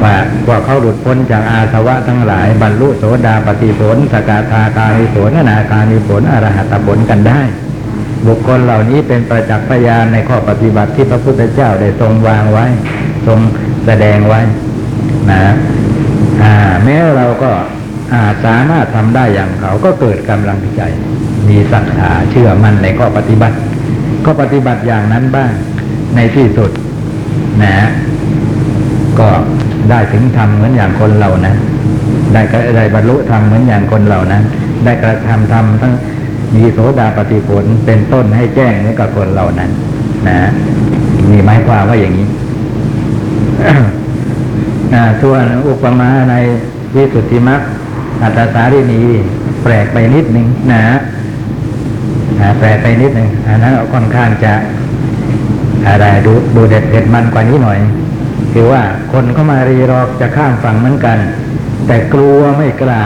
[SPEAKER 2] ว่าว่าเขาหลุดพ้นจากอาสวะทั้งหลาย บรรลุโสดาปฏิผลสกาทาคามิผลนาคามิผลอรหัตผลกันได้ บุคคลเหล่านี้เป็นประจักษ์พยานในข้อปฏิบัติที่พระพุทธเจ้าได้ทรงวางไว้ ทรงแสดงไว้นะอ่าแม้เราก็ อาจสามารถทำได้อย่างเขาก็เกิดกำลังใจ มีศรัทธาเชื่อมั่นในข้อปฏิบัติ ก็ปฏิบัติอย่างนั้นบ้าง ในที่สุดนะ ก็ได้ถึงธรรมเหมือนอย่างคนเหล่านั้นได้ก็ได้บรรลุธรรมเหมือนอย่างคนเหล่านั้นได้กระทำธรรมทั้งมีโสดาปฏิผลเป็นต้นให้แจ้งเหมือนกับคนเหล่านั้น นะมีหมายความว่าอย่างนี้ส่วนอุปมาในวิสุทธิมรรค อัตตสารินีแปลกไปนิดหนึ่งนะอ่าแปลกไปนิดหนึ่งอันนั้นค่อนข้างจะอะไรดูดูเด็ดเด็ดมันกว่านี้หน่อย คือว่าคนเข้ามารีรอกจะข้ามฝั่งเหมือนกัน แต่กลัวไม่กล้า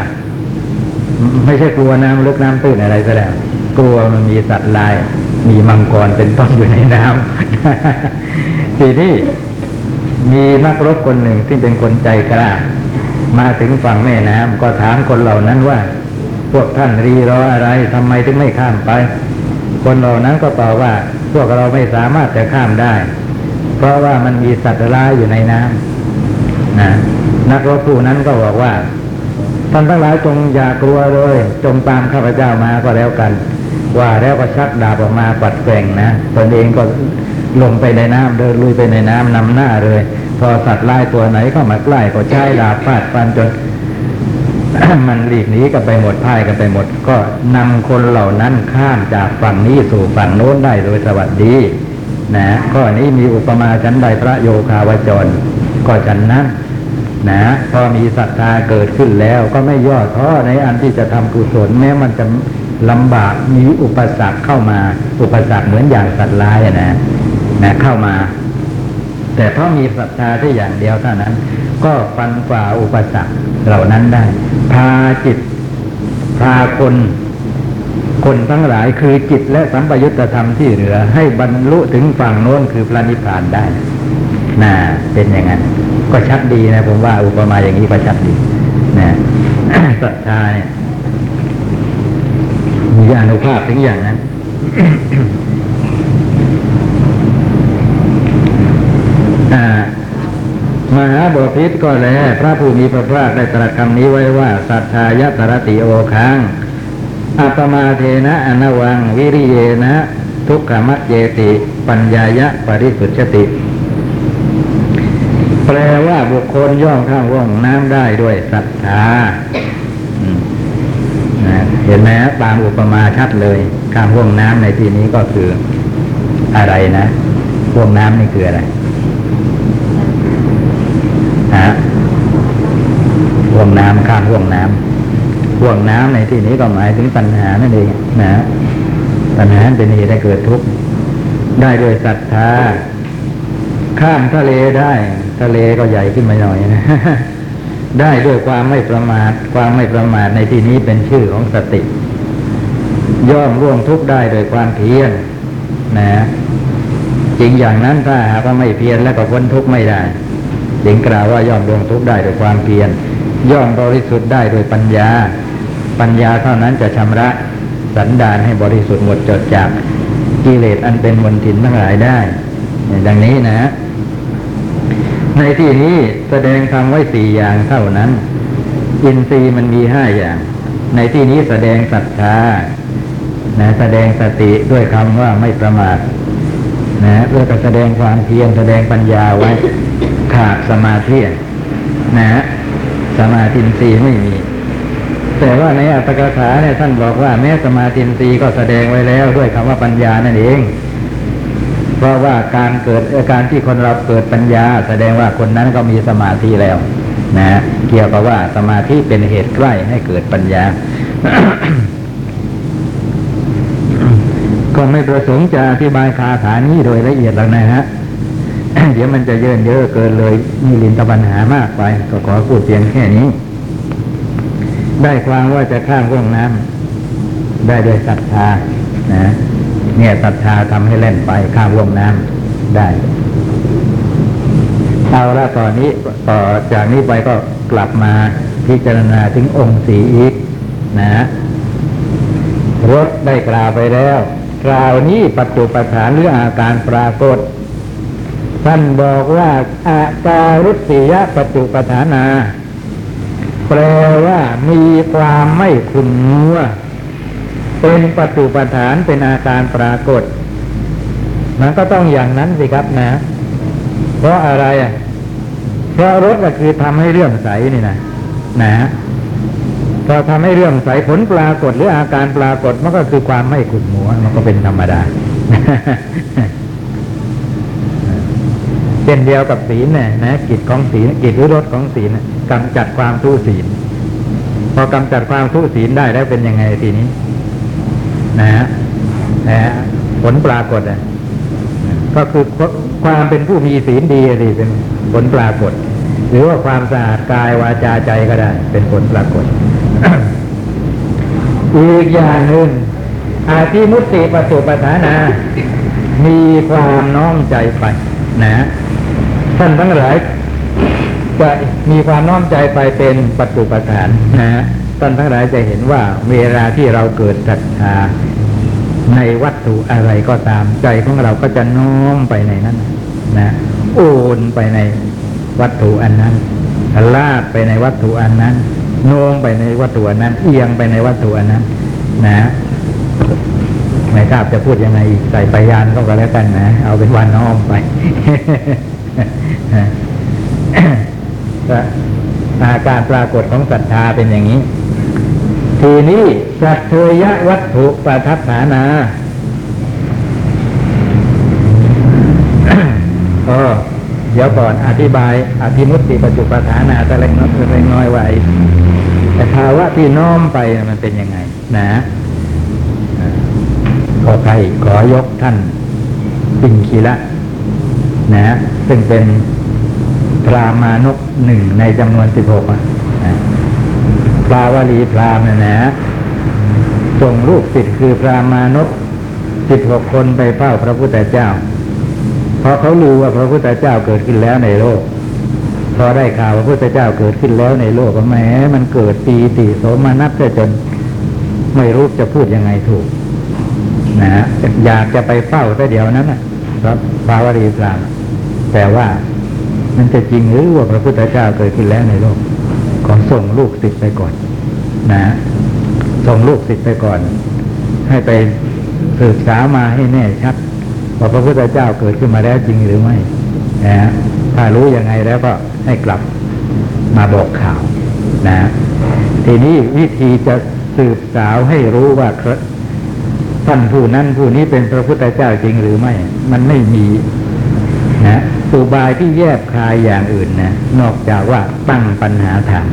[SPEAKER 2] ไม่ใช่กลัวน้ำลึกน้ำตื้นอะไรซะแล้วกลัวมันมีสัตว์ลาย มีมังกรเป็นต้นอยู่ในน้ำทีนี้มีนักรบคนหนึ่งที่เป็นคนใจกล้า มาถึงฝั่งแม่น้ำก็ถามคนเหล่านั้นว่า พวกท่านรีรออะไรทำไมถึงไม่ข้ามไป คนเหล่านั้นก็ตอบว่า พวกเราไม่สามารถจะข้ามได้ เพราะว่ามันมีสัตว์ร้ายอยู่ในน้ำนะนักรบผู้นั้นก็บอกว่าท่านทั้งหลายจงอย่ากลัวเลยจงตามข้าพเจ้ามาก็แล้วกัน ว่าแล้วก็ชักดาบออกมาปัดแกว่งนะตนเองก็ลงไปในน้ำเดินลุยไปในน้ำนำหน้าเลย พอสัตว์ลายตัวไหนเข้ามาใกล้ก็ใช้ดาบฟาดฟันจน มันหลีกหนีกันไปหมดพ่ายกันไปหมด ก็นำคนเหล่านั้นข้ามจากฝั่งนี้สู่ฝั่งโน้นได้โดยสวัสดีนะข้อนี้มีอุปมาชั้นใดพระโยคาวจร ก็ฉันนั้นนะพอมีศรัทธาเกิดขึ้นแล้วก็ไม่ย่อท้อในอันที่จะทำกุศลแม้มันจะลำบากมีอุปสรรคเข้ามา อุปสรรคเหมือนอย่างสัตว์ร้ายนะนะเข้ามา แต่เพราะมีศรัทธาที่อย่างเดียวเท่านั้น ก็ฟันฝ่าอุปสรรคเหล่านั้นได้ พาจิต พาคน คนทั้งหลายคือจิตและสัมปยุตธรรมที่เหลือ ให้บรรลุถึงฝั่งโน้นคือพระนิพพานได้น่าเป็นอย่างนั้น ก็ชัดดีนะผมว่าอุปมาอย่างนี้ก็ชัดดีนะศรัทธาเนี่ยมีอนุภาพถึงอย่างนั้น อ่ามหาบพิตรก็แล พระผู้มีพระภาคได้ตรัสคำนี้ไว้ว่าสัทธายตรติโอคังอัปมาเทนะอนวัง วิริเยนะ ทุกขมัจเยติ ปัญญายะปริสุทธติแปลว่าบุคคลย่อมข้ามว่องน้ำได้ด้วยศรัทธานะเห็นไหมตามอุปมาชัดเลยข้ามว่องน้ำในที่นี้ก็คืออะไรนะว่องน้ำนี่คืออะไร ฮะ ห่วงน้ำข้ามห่วงน้ำห่วงน้ำในที่นี้ก็หมายถึงปัญหานั่นเองนะปัญหาเป็นเหตุให้เกิดทุกข์ได้ด้วยศรัทธาข้ามทะเลได้ ทะเลก็ใหญ่ขึ้นมาหน่อยนะได้ด้วยความไม่ประมาท ความไม่ประมาทในที่นี้เป็นชื่อของสติ ย่อมร่วงทุกข์ได้โดยความเพียรนะจริงอย่างนั้นถ้าหากว่าไม่เพียรแล้วก็พ้นทุกข์ไม่ได้จึงกล่าวว่าย่อมลงทุกข์ได้โดยความเพียร ย่อมบริสุทธิ์ได้โดยปัญญา ปัญญาเท่านั้นจะชำระสันดานให้บริสุทธิ์หมดจดจากกิเลสอันเป็นมลทินทั้งหลายได้ดังนี้นะ ในที่นี้แสดงคำไว้สี่อย่างเท่านั้น อินทรีย์มันมีห้าอย่าง ในที่นี้แสดงศรัทธานะแสดงสติด้วยคำว่าไม่ประมาทนะเพื่อจะแสดงความเพียรแสดงปัญญาไว้ขาดสมาธินะ สมาธินทรีย์ไม่มี แต่ว่าในอัตถกถาเนี่ยท่านบอกว่าแม้สมาธินทรีย์ก็แสดงไว้แล้วด้วยคำว่าปัญญานั่นเอง เพราะว่าการเกิดอ่อการที่คนเราเกิดปัญญา แสดงว่าคนนั้นก็มีสมาธิแล้ว นะ เกี่ยวกับว่าสมาธิเป็นเหตุใกล้ให้เกิดปัญญาก็ไม่ประสงค์จะอธิบายคาถานี้โดยละเอียดแล้วนะฮะ เดี๋ยวมันจะเยินเยอะเกินเลยมีลินตะปัญหามากไป ก็ขอพูดเพียงแค่นี้ ได้ความว่าจะข้ามร่วงน้ำได้ด้วยศรัทธานะเนี่ยศรัทธาทำให้เล่นไปข้ามร่วงน้ำได้เอาละตอนนี้ต่อจากนี้ไปก็กลับมาพิจารณาถึงองค์สีอีกนะรถได้กล่าวไปแล้วกล่าวนี้ปัจจุปฐานหรืออาการปรากฏ ท่านบอกว่าอาการุติยปัจจุปฐานา แปลว่ามีความไม่ขุนมัวเป็นปัจจุปฐานเป็นอาการปรากฏ มันก็ต้องอย่างนั้นสิครับนะ เพราะอะไรอะเพราะรถก็คือทำให้เรื่องใสนี่นะนะพอทำให้เรื่องใสผลปรากฏหรืออาการปรากฏมันก็คือความไม่ขุ่นมัว มันก็เป็นธรรมดา ช่นเดียวกับศีลเนี่ยนะกิจของศีลกิจหรือรสของศีลน่ะกำจัดความทุศีล พอกำจัดความทุศีลได้แล้วเป็นยังไงทีนี้นะฮะนะฮะผลปรากฏอะก็คือความเป็นผู้มีศีลดีสิเป็นผลปรากฏ หรือว่าความสะอาดกายวาจาใจก็ได้ เป็นผลปรากฏอีกอย่างหนึ่งอาทิมุตติปสุปทานา มีความน้อมใจไปนะ ท่านทั้งหลายจะมีความน้อมใจไปเป็นปัจจุปทานนะท่านทั้งหลายจะเห็นว่าเวลาที่เราเกิดศรัทธาในวัตถุอะไรก็ตามใจของเราก็จะน้อมไปในนั้นนะโอนไปในวัตถุอันนั้นลาดไปในวัตถุอันนั้น โน้มไปในวัตถุอันนั้น เอียงไปในวัตถุอันนั้น นะไม่ทราบจะพูดยังไงใส่ปยานก็แล้วกันนะ เอาเป็นวันน้อมไป อาการปรากฏของศรัทธาเป็นอย่างนี้ ทีนี้สัตเทยะวัตถุประทับฐานาก็เดี๋ยวก่อนอธิบาย อธิมุตติปัจจุปฐานาแต่เล็กน้อยเล็กน้อยไว้แต่ภาวะที่น้อมไปมันเป็นยังไง นะขอใครขอยกท่านปิงคีละ นะซึ่งเป็นพรามานกหนึ่งในจำนวนสิบหกนะพราวลีพรามนะนะส่งลูกศิษย์คือพรามานกสิบหกคนไปเฝ้าพระพุทธเจ้าพอเขารู้ว่าพระพุทธเจ้าเกิดขึ้นแล้วในโลก พอได้ข่าวพระพุทธเจ้าเกิดขึ้นแล้วในโลกก็แหมมันเกิดปีติโสมานัสจนไม่รู้จะพูดยังไงถูก นะฮะอยากจะไปเฝ้าแต่เดียวนั้นนะครับพาวรีพราม แต่ว่ามันจะจริงหรือว่าพระพุทธเจ้าเกิดขึ้นแล้วในโลกขอส่งลูกศิษย์ไปก่อน นะส่งลูกศิษย์ไปก่อน ให้ไปศึกษามาให้แน่ชัดว่าพระพุทธเจ้าเกิดขึ้นมาแล้วจริงหรือไม่นะถ้ารู้ยังไงแล้วก็ให้กลับมาบอกข่าวนะ ทีนี้วิธีจะสืบสาวให้รู้ว่าท่านผู้นั้นผู้นี้เป็นพระพุทธเจ้าจริงหรือไม่ มันไม่มีนะ อุบายที่แยบคายอย่างอื่นนะนอกจากว่าตั้งปัญหาถาม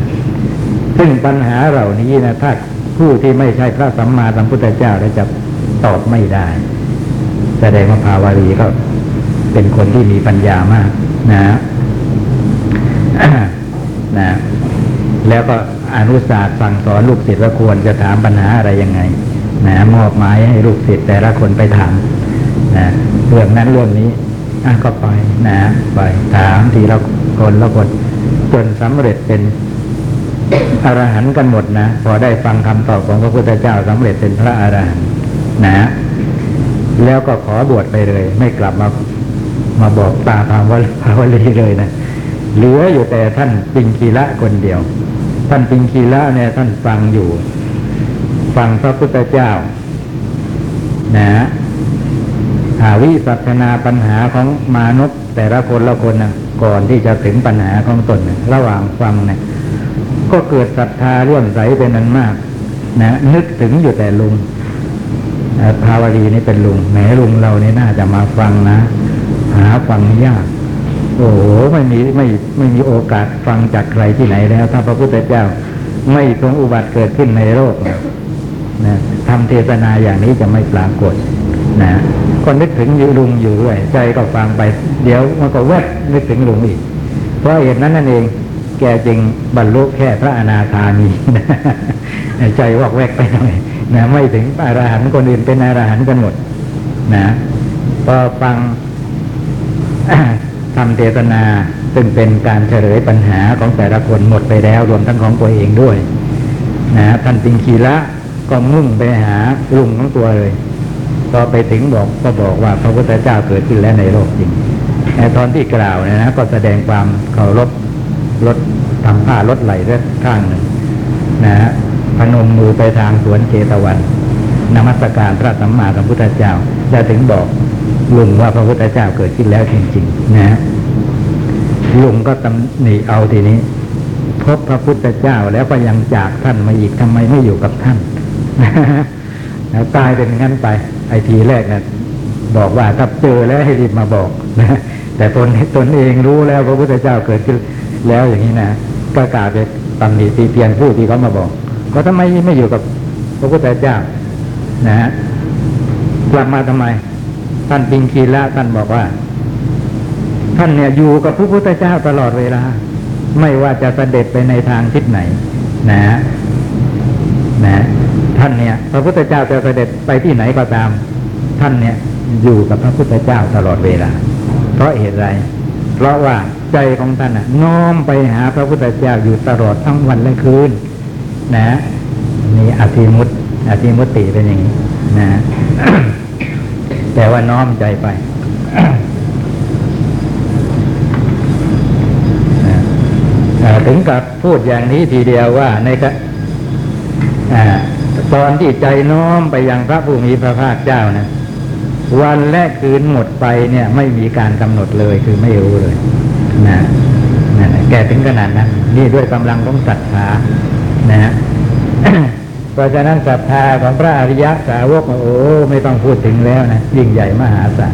[SPEAKER 2] ซึ่งปัญหาเหล่านี้นะถ้าผู้ที่ไม่ใช่พระสัมมาสัมพุทธเจ้าแล้วจะตอบไม่ได้ แสดงว่าภาวารีก็เป็นคนที่มีปัญญามากนะนะ แล้วก็อนุศาสตร์สั่งสอนลูกศิษย์ว่าควรจะถามปัญหาอะไรยังไง นะมอบหมายให้ลูกศิษย์แต่ละคนไปถามนะเรื่องนั้นเรื่องนี้ อะก็ไปนะไปถามทีละคนละคนจนสำเร็จเป็นอรหันต์กันหมดนะพอได้ฟังคำตอบของพระพุทธเจ้าสำเร็จเป็นพระอรหันต์นะ แล้วก็ขอบวชไปเลย ไม่กลับมามาบอกตาพามว่าพาวลีเลยนะเหลืออยู่แต่ท่านปิงคีละคนเดียว ท่านปิงคีละเนี่ยท่านฟังอยู่ ฟังพระพุทธเจ้า นะ วิสัชนาปัญหาของมนุษย์แต่ละคนละคนนะก่อนที่จะถึงปัญหาของตนนะระหว่างฟังเนะี่ยก็เกิดศรัทธาร่วมใสเป็นนั้นมาก นะนึกถึงอยู่แต่ลุงภาวดีนี่เป็นลุงแหมลุงเราเนี่น่าจะมาฟังนะ หาฟังยาก โอ้โหไม่มีไม่ไม่มีโอกาสฟังจากใครที่ไหนแล้ว ถ้าพระพุทธเจ้าไม่ทรงอุบัติเกิดขึ้นในโลกนะทำเทศนาอย่างนี้จะไม่ปรากฏนะ ก็นึกถึงอยู่ลุงอยู่ด้วยใจก็ฟังไป เดี๋ยวมันก็แวบนึกถึงลุงอีก เพราะเหตุนั้นนั่นเองแกจึงบรรลุแค่พระอนาคามีใจวอกแวกไปหน่อยนะไม่ถึงอรหันต์คนอื่นเป็นอรหันต์กันหมดนะพอฟังทำเทศนาซึ่งเป็นการเฉลยปัญหาของแต่ละคนหมดไปแล้ว รวมทั้งของตัวเองด้วย นะท่านปิงคีละก็มุ่งไปหาลุงของตัวเลย พอไปถึงบอกก็บอกว่าพระพุทธเจ้าเกิดขึ้นแล้วในโลกจริงในตอนที่กล่าวเนี่ยนะก็แสดงความเคารพลดทำผ้าลดไหลเลือข้างหนึ่งนะฮะพนมมือไปทางสวนเจตวันนมัสการพระสัมมาสัมพุทธเจ้าจะถึงบอกลุงว่าพระพุทธเจ้าเกิดขึ้นแล้วจริงๆนะลุงก็ตำหนิเอาทีนี้ พบพระพุทธเจ้าแล้วก็ยังจากท่านมาอีกทำไมไม่อยู่กับท่านตายเป็นงั้นไป ไอทีแรกนะบอกว่าถ้าเจอแล้วให้รีบมาบอกนะแต่ตนตนเองรู้แล้วพระพุทธเจ้าเกิดขึ้นแล้วอย่างนี้นะก็กล่าวไปตำหนิตีเตียนผู้ที่เขามาบอกก็ทำไมไม่อยู่กับพระพุทธเจ้า นะฮะกลับมาทำไม ท่านปิงคีละท่านบอกว่า ท่านเนี่ยอยู่กับพระพุทธเจ้าตลอดเวลา ไม่ว่าจะเสด็จไปในทางทิศไหน นะฮะนะ ท่านเนี่ยพระพุทธเจ้าจะเสด็จไปที่ไหนก็ตาม ท่านเนี่ยอยู่กับพระพุทธเจ้าตลอดเวลา เพราะเหตุไร เพราะว่าใจของท่านน่ะน้อมไปหาพระพุทธเจ้าอยู่ตลอดทั้งวันและคืนนะนี่อธิมุตอธิมุตติเป็นอย่างนี้นะแต่ว่าน้อมใจไปถึงกับพูดอย่างนี้ทีเดียวว่าในกะอ่า ตอนที่ใจน้อมไปยังพระผู้มีพระภาคเจ้านะวันและคืนหมดไปเนี่ย ไม่มีการกำหนดเลยคือไม่รู้เลยนะนั่นแหละแกถึงขนาดนั้นนี่ด้วยกำลังของศรัทธานะฮะเพราะฉะนั้นศรัทธาของพระอริยสาวกโอ้ไม่ต้องพูดถึงแล้วนะยิ่งใหญ่มหาศาล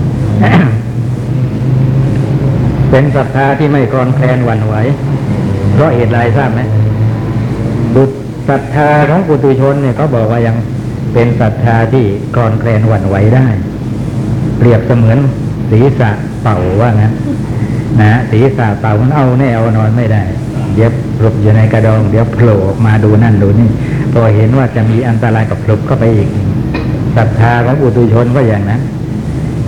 [SPEAKER 2] เป็นศรัทธาที่ไม่คลอนแคลนหวั่นไหวเพราะเหตุไรทราบไหม ศรัทธาของปุถุชนเนี่ยเขาบอกว่ายังเป็นศรัทธาที่คลอนแคลนหวั่นไหวได้ เปรียบเสมือนศีรษะเป่าว่างั้นนะศีรษะเป่ามันเอาแน่เอานอนไม่ได้เดี๋ยวหลบอยู่ในกระดอง เดี๋ยวโผล่ออกมาดูนั่นดูนี่พอเห็นว่าจะมีอันตรายกับพลุบเข้าไปอีกศรัทธาของอุตุชนก็อย่างนั้น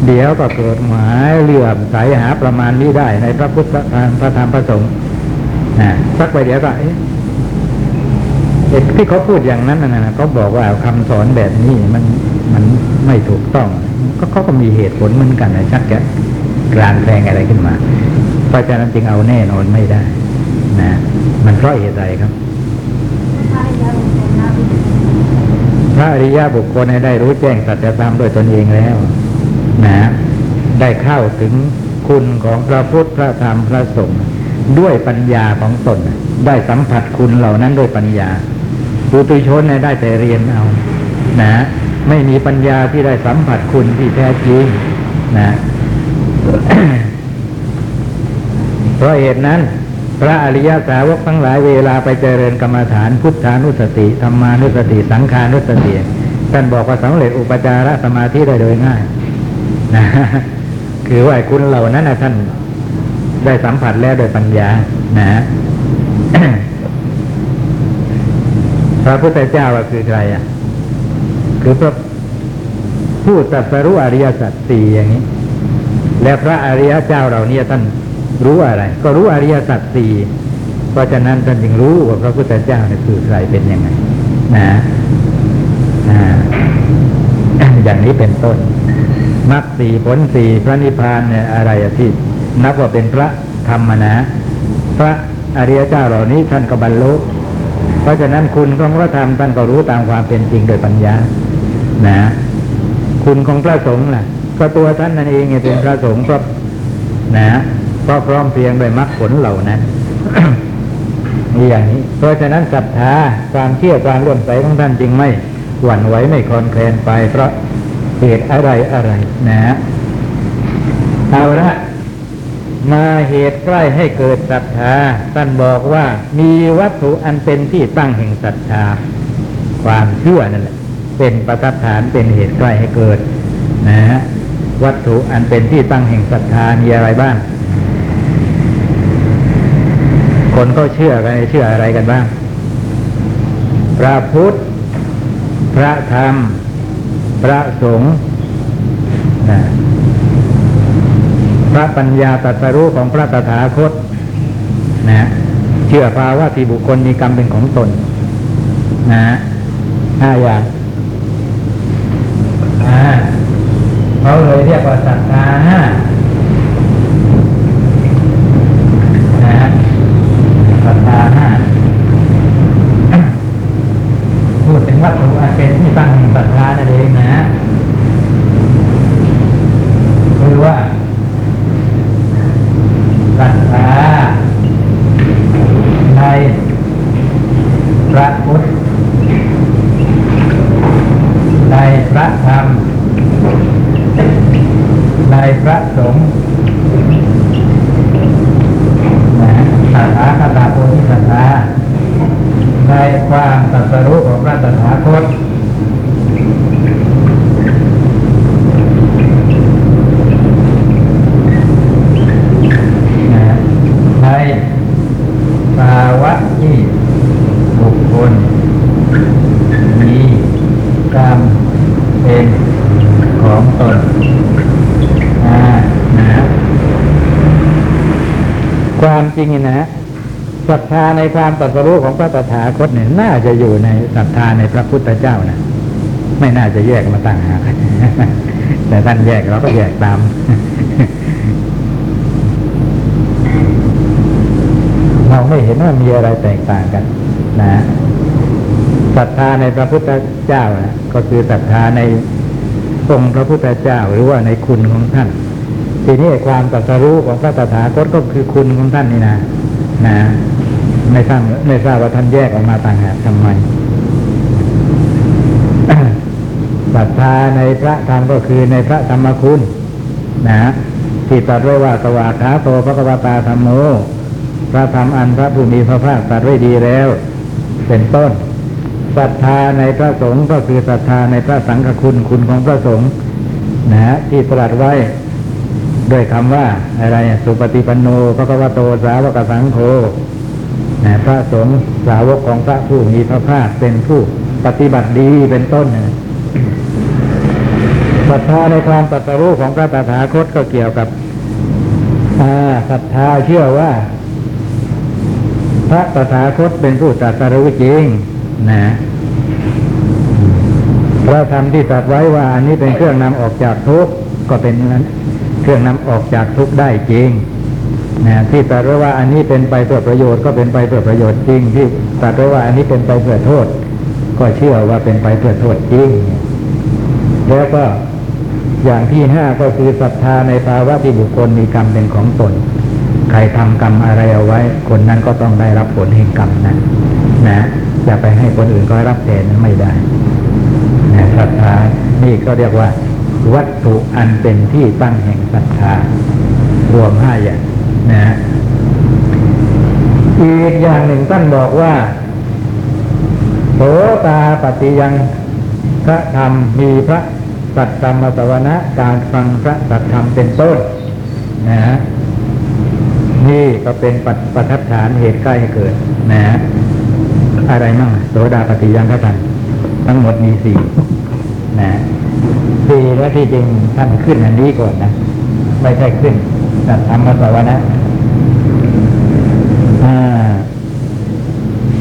[SPEAKER 2] เดี๋ยวก็เกิดหมายเลื่อมใสหาประมาณนี้ได้ในพระพุทธพระธรรมพระสงฆ์นะสักไปเดี๋ยวก็ เอ๊ะเอ๊ะที่เขาพูดอย่างนั้นนะนะเขาบอกว่าคำสอนแบบนี้มันมันไม่ถูกต้องก็เขาก็มีเหตุผลเหมือนกันนะชักจะกลานแปลงอะไรขึ้นมา เพราะฉะนั้นจึงเอาแน่นอนไม่ได้ นะ มันเพราะเหตุใดครับพระอริยบุคคลให้ได้รู้แจ้งสัจธรรมด้วยตนเองแล้ว นะ ได้เข้าถึงคุณของพระพุทธพระธรรมพระสงฆ์ด้วยปัญญาของตนได้สัมผัสคุณเหล่านั้นด้วยปัญญา ปุตุชนเนี่ยได้แต่เรียนเอานะไม่มีปัญญาที่ได้สัมผัสคุณที่แท้จริงนะเพราะเหตุนั้น พระอริยสาวกทั้งหลายเวลาไปเจริญกรรมฐาน พุทธานุสติธรรมานุสติ สังขานุสติท่านบอกว่าสำเร็จอุปจารสมาธิได้โดยง่ายนะคือว่าคุณเหล่านั้นนะท่านได้สัมผัสแล้วโดยปัญญานะ พระพุทธเจ้าก็คือใครอะ คือพระผู้ตรัสรู้อริยสัจสี่อย่างนี้ และพระอริยเจ้าเหล่านี้ท่านรู้อะไร ก็รู้อริยสัจสี่เพราะฉะนั้นท่านจึงรู้ว่าพระพุทธเจ้าเนี่ยคือใครเป็นยังไงนะอ่าอย่างนี้เป็นต้นมรรคสี่ผลสี่พระนิพพานเนี่ยอะไรที่นับว่าเป็นพระธรรมนะ พระอริยเจ้าเหล่านี้ท่านก็บรรลุ เพราะฉะนั้นคุณของพระธรรมท่านก็รู้ตามความเป็นจริงโดยปัญญา นะ คุณของพระสงฆ์ล่ะ ก็ตัวท่านนั่นเองเป็นพระสงฆ์ก็นะก็พร้อมเพียงโดยมรรคผลเหล่านั้นมีอย่างนี้ เพราะฉะนั้นศรัทธาความเชื่อความร่วมใสของท่านจึงไม่หวั่นไหวไม่คลอนแคลนไป เพราะเหตุอะไรอะไรนะเอาละ มาเหตุใกล้ให้เกิดศรัทธาท่านบอกว่ามีวัตถุอันเป็นที่ตั้งแห่งศรัทธา ความเชื่อนั่นแหละเป็นประทัดฐานเป็นเหตุใกล้ให้เกิด นะฮะวัตถุอันเป็นที่ตั้งแห่งศรัทธามีอะไรบ้าง คนก็เชื่อกันเชื่ออะไรกันบ้าง พระพุทธ พระธรรม พระสงฆ์นะ พระปัญญาตรัสรู้ของพระตถาคตนะเชื่อภาว่าที่บุคคลมีกรรมเป็นของตน นะห้าอย่างอ่าเขาเลยเรียกว่าศรัทธาห้านะฮะศรัทธาห้าพูดถึงวัตถุอันเป็นที่ตั้งแห่งศรัทธานั่นเองนะฮะคือว่าศรัทธาในพระพุทธ ในพระธรรม ในพระสงฆ์นะศรัทธาคตาโพธิศรัทธาในความตรัสรู้ของพระตถาคตนะในภาวะที่บุคคล จ ริงนี่นะศรัทธาในความตรัสรู้ของพระตถาคตเนี่ยน่าจะอยู่ในศรัทธาในพระพุทธเจ้านะไม่น่าจะแยกมาตั้งหากแต่ท่านแยกเราก็แยกตามเราไม่เห็นว่ามีอะไรแตกต่างกันนะศรัทธาในพระพุทธเจ้านะก็คือศรัทธาในองค์พระพุทธเจ้าหรือว่าในคุณของท่าน ทีนี้ความตรัสรู้ของพระตถาคตก็คือคุณของท่านนี่นะนะไม่ทราบไม่ทราบว่าท่านแยกออกมาต่างหากทำไมศรัทธาในพระธรรมก็คือในพระธรรมคุณ นะที่ตรัสไว้ว่าสวาขาโตพระกวตาธรรมโมพระธรรมอันพระผู้มีพระภาคตรัสไว้ดีแล้ว เป็นต้นศรัทธาในพระสงฆ์ก็คือศรัทธาในพระสังฆคุณคุณของพระสงฆ์นะฮะที่ตรัสไว้ ด้วยคำว่าอะไรอะสุปฏิปันโนพระกวโตสาวกสังโฆนะพระสงฆ์สาวกของพระผู้มีพระภาคเป็นผู้ปฏิบัติดีเป็นต้นนะศรัทธาในความตรัสรู้ของพระตถาคตก็เกี่ยวกับอ่าศรัทธาเชื่อว่า พระตถาคตเป็นผู้ตรัสรู้จริงนะพระธรรมที่ตรัสไว้ว่าอันนี้เป็นเครื่องนำออกจากทุกข์ก็เป็นนั้น เครื่องนำออกจากทุกข์ได้จริงนะที่ตรัสว่าอันนี้เป็นไปเพื่อประโยชน์ก็เป็นไปเพื่อประโยชน์จริง ที่ตรัสว่าอันนี้เป็นไปเพื่อโทษ ก็เชื่อว่าเป็นไปเพื่อโทษจริง แล้วก็อย่างที่ห้าก็คือศรัทธาในภาวะที่บุคคลมีกรรมเป็นของตน ใครทำกรรมอะไรเอาไว้ คนนั้นก็ต้องได้รับผลแห่งกรรมนั้นนะอย่าไปให้คนอื่นก็รับแทนนั้นไม่ได้นะศรัทธานี่ก็เรียกว่า วัตถุอันเป็นที่ตั้งแห่งศรัทธารวมห้าอย่างนะอีกอย่างหนึ่งท่านบอกว่าโสตาปฏิยังพระธรรมมีพระสัตธรรมสวนะการฟังพระสัตธรรมเป็นต้นนะฮะนี่ก็เป็นปัจปัจจัฐานเหตุใกล้เกิดนะฮะอะไรมั่งโสดาปฏิยังพระธรรมทั้งหมดมีสี่นะ สี่แล้วที่จริงท่านขึ้นอันนี้ก่อนนะ ไม่ใช่ขึ้นสัตธรรมสวนะอ่า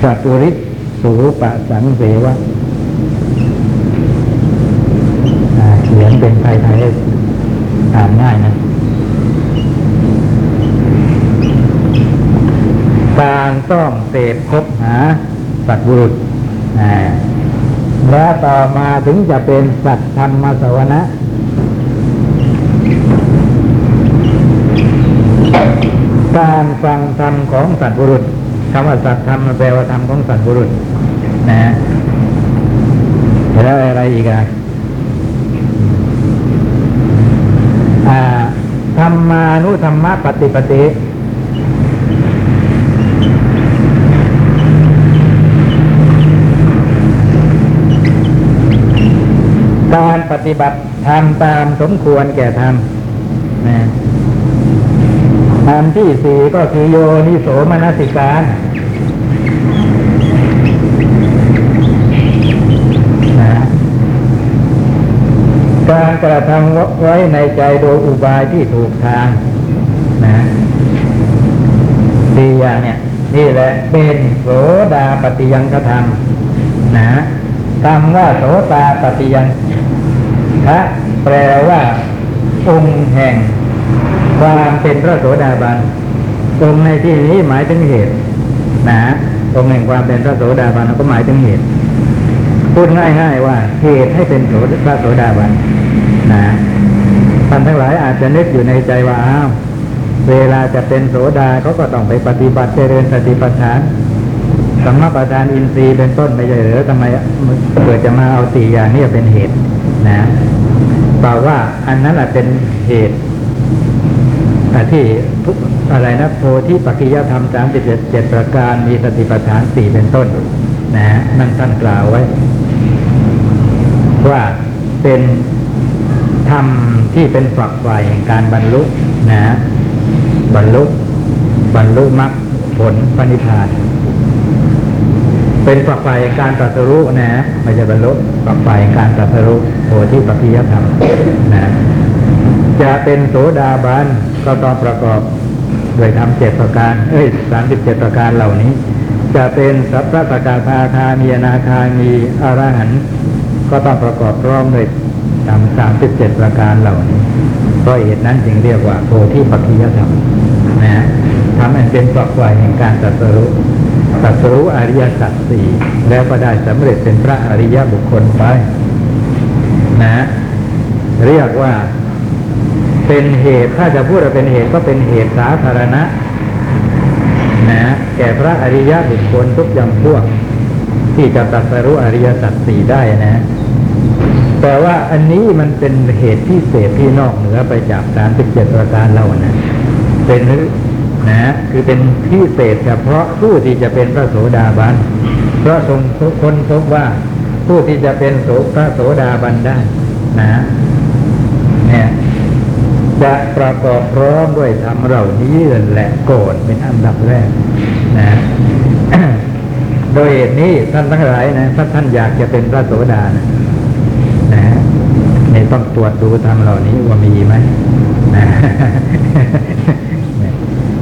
[SPEAKER 2] สัตุริสูปะสังเสวะเขียนเป็นไทยไทยอ่านง่ายนะ การต้องเสพคบหาสัตบุรุษอ่า แล้วต่อมาถึงจะเป็นสัตธรรมสวนะการฟังธรรมของสัตว์บุรุษคำว่าสัตธรรมแปลว่าธรรมของสัตว์บุรุษ นะฮะแล้วอะไรอีกอะอ่าธรรมานุธรรมปฏิปติ การ ปฏิบัติทำตามสมควรแก่ธรรมนะธรรมที่สี่ก็คือโยนิโสมนสิการนะการกระทำไว้ในใจโดยอุบายที่ถูกทางนะดีอย่างเนี่ย นี่แหละเป็นโสดาปฏิยังกธรรมนะคำว่าโสตาปฏิยัง พระแปลว่า องค์แห่ง ความเป็นพระโสดาบัน องค์ในที่นี้หมายถึงเหตุ นะองค์แห่งความเป็นพระโสดาบันก็หมายถึงเหตุ พูดง่ายๆว่า เหตุให้เป็นโสพระโสดาบัน นะท่านทั้งหลายอาจจะนึกอยู่ในใจว่าอ้าวเวลาจะเป็นโสดาเขาก็ต้องไปปฏิบัติเจริญสติปัฏฐานสัมมาปัฏฐานอินทรีย์เป็นต้นไม่ใช่หรือทำไมเกิดจะมาเอาสี่อย่างนี้เป็นเหตุนะ เปล่าว่า อันนั้นอาจเป็นเหตุที่ทุกอะไรนะโพธิปัจจยธรรมสามสิบเจ็ดประการมีสติปัฏฐานสี่เป็นต้น นะนั่นท่านกล่าวไว้ ว่าเป็นธรรมที่เป็นฝักใฝ่แห่งการบรรลุนะ บรรลุ บรรลุมรรคผลปณิพาน เป็นฝักใฝ่การตรัสรู้นะไม่ใช่บรรลุฝักใฝ่การตรัสรู้โพธิปัจจยธรรมนะจะเป็นโสดาบันก็ต้องประกอบโดยทำเจ็ดประการ เอ้ยสามสิบเจ็ดประการเหล่านี้ จะเป็นสัพพะสกทาคามีนาคามีอรหันต์ก็ต้องประกอบพร้อมด้วยทำสามสิบเจ็ดประการเหล่านี้เพราะเหตุนั้นจึงเรียกว่าโพธิปัจจยธรรมนะฮะทำให้เป็นฝักใฝ่แห่งการตรัสรู้ ตรัสรู้อริยสัจสี่แล้วก็ได้สำเร็จเป็นพระอริยบุคคลไปนะ เรียกว่าเป็นเหตุถ้าจะพูดว่าเป็นเหตุก็เป็นเหตุสาธารณะนะแก่พระอริยบุคคลทุกอย่างพวก ที่จะตรัสรู้อริยสัจสี่ได้นะแต่ว่าอันนี้มันเป็นเหตุพิเศษที่นอกเหนือไปจากสามสิบเจ็ดประการเรานะเป็น นะคือเป็นพิเศษเฉพาะผู้ที่จะเป็นพระโสดาบันเพราะทรงคนพบว่าผู้ที่จะเป็นโสพระโสดาบันได้นะเนี่ยจะประกอบพร้อมด้วยธรรมเหล่านี้แหละโก่อนเป็นอันดับแรกนะโดยเหตุนี้ท่านทั้งหลายนะถ้าท่านอยากจะเป็นพระโสดานะนะนี่ต้องตรวจดูธรรมเหล่านี้ว่ามีไหมนะ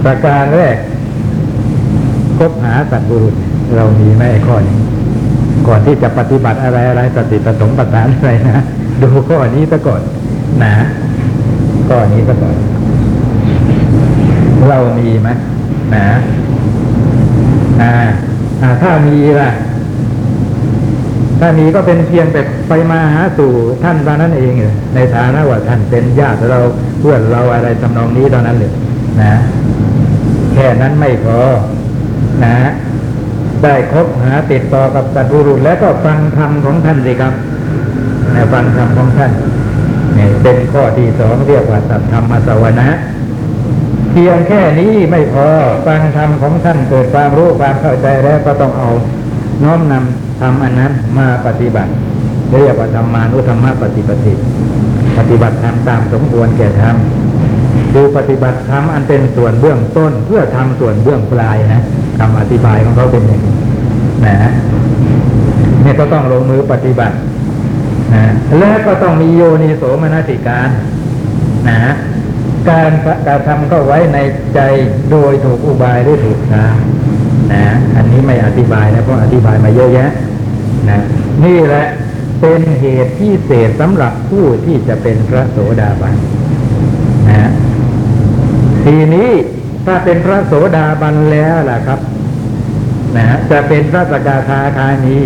[SPEAKER 2] ประการแรกคบหาสัตว์บุรุษเรามีไหมไอ้ข้อนี้ก่อนที่จะปฏิบัติอะไรอะไรสติปสงค์ปสานอะไรนะดูข้อนี้ซะก่อนนะข้อนี้ซะก่อน เรามีไหมนะอ่าอ่าถ้ามีล่ะ ถ้ามีก็เป็นเพียงแต่ไปมาหาสู่ท่านเท่านั้นเองเลยในฐานะว่าท่านเป็นญาติเราเพื่อนเราอะไรทำนองนี้เท่านั้นเลยนะ ค่นั้นไม่พอนะได้คบหาติดต่อกับสัตว์บุรุษแล้วก็ฟังธรรมของท่านสิครับนะฟังธรรมของท่านเนี่ยเป็นข้อที่สองเรียกว่าสัตธรรมสวนะเพียงแค่นี้ไม่พอฟังธรรมของท่านเกิดความรู้ความเข้าใจแล้วก็ต้องเอาน้อมนำธรรมอันนั้นมาปฏิบัติเรียกว่าธรรมานุธรรมปฏิปติปฏิบัติธรรมตามสมควรแก่ธรรม ดูปฏิบัติธรรมอันเป็นส่วนเบื้องต้น เพื่อทำส่วนเบื้องปลายนะคำอธิบายของเขาเป็นอย่างนี้นะเนี่ยก็ต้องลงมือปฏิบัตินะและก็ต้องมีโยนิโสมนสิการนะการการทำเข้าไว้ในใจโดยถูกอุบายหรือถูกทางนะอันนี้ไม่อธิบายนะเพราะอธิบายมาเยอะแยะนะนี่แหละเป็นเหตุที่เศษสำหรับผู้ที่จะเป็นพระโสดาบันนะ ทีนี้ถ้าเป็นพระโสดาบันแล้วล่ะครับนะจะเป็นพระสกทาคามี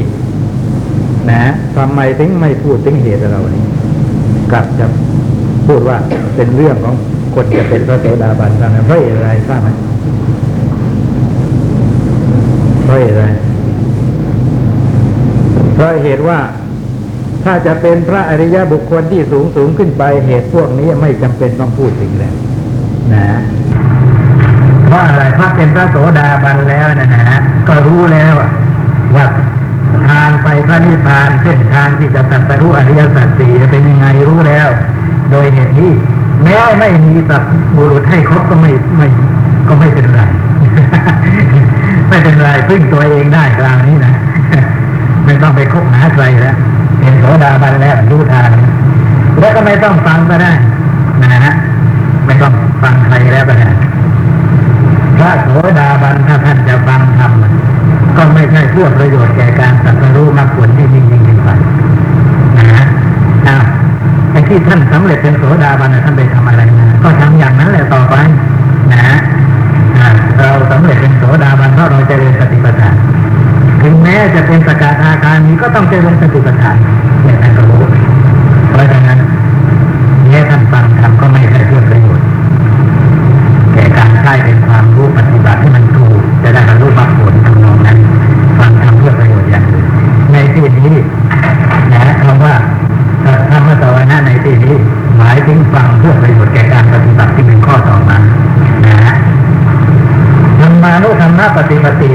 [SPEAKER 2] นะทำไมถึงไม่พูดถึงเหตุเรานี้กลับจะพูดว่าเป็นเรื่องของคนจะเป็นพระโสดาบันทานั้นเพราะอะไรทราบไหมเพราะอะไรเพราะเหตุว่าถ้าจะเป็นพระอริยบุคคลที่สูงสูงขึ้นไปเหตุพวกนี้ไม่จำเป็นต้องพูดถึงแล้ว นะเพราะอะไรเพราะเป็นพระโสดาบันแล้วนะฮะก็รู้แล้วว่าทางไปพระนิพพานเส้นทางที่จะตรัสรู้อริยสัจสี่เป็นยังไงรู้แล้ว โดยเหตุนี้แม้ไม่มีสัตบุรุษให้ครบก็ไม่ไม่ก็ไม่เป็นไร ไม่เป็นไรพึ่งตัวเองได้คราวนี้นะไม่ต้องไปคบหาใครแล้วเป็นโสดาบันแล้วรู้ทางแล้วก็ไม่ต้องฟังก็ได้นะฮะ ไม่ต้องฟังใครแล้วก็ได้พระโสดาบันถ้าท่านจะฟังธรรมก็ไม่ใช่เพื่อประโยชน์แก่การตรัสรู้มรรคผลที่ยิ่งยิ่งขึ้นไปนะฮะอ้าวไอ้ที่ท่านสำเร็จเป็นโสดาบันท่านไปทำอะไรนะก็ทำอย่างนั้นแหละต่อไปนะฮะอ่าเราสำเร็จเป็นโสดาบันเพราะเราเจริญสติปัฏฐานถึงแม้จะเป็นสกทาคามีก็ต้องเจริญสติปัฏฐานอย่างนั้นก็รู้ แก่การใช้เป็นความรู้ปฏิบัติที่มันถูกจะได้บรรลุมรรคผลทำนองนั้นฟังทำเพื่อประโยชน์อย่างอื่นในที่นี้นะคำว่าธรรมสวนาในที่นี้ หมายถึงฟังเพื่อประโยชน์แก่การปฏิบัติที่เป็นข้อต่อมานะฮะธรรมานุธรรมะปฏิปติ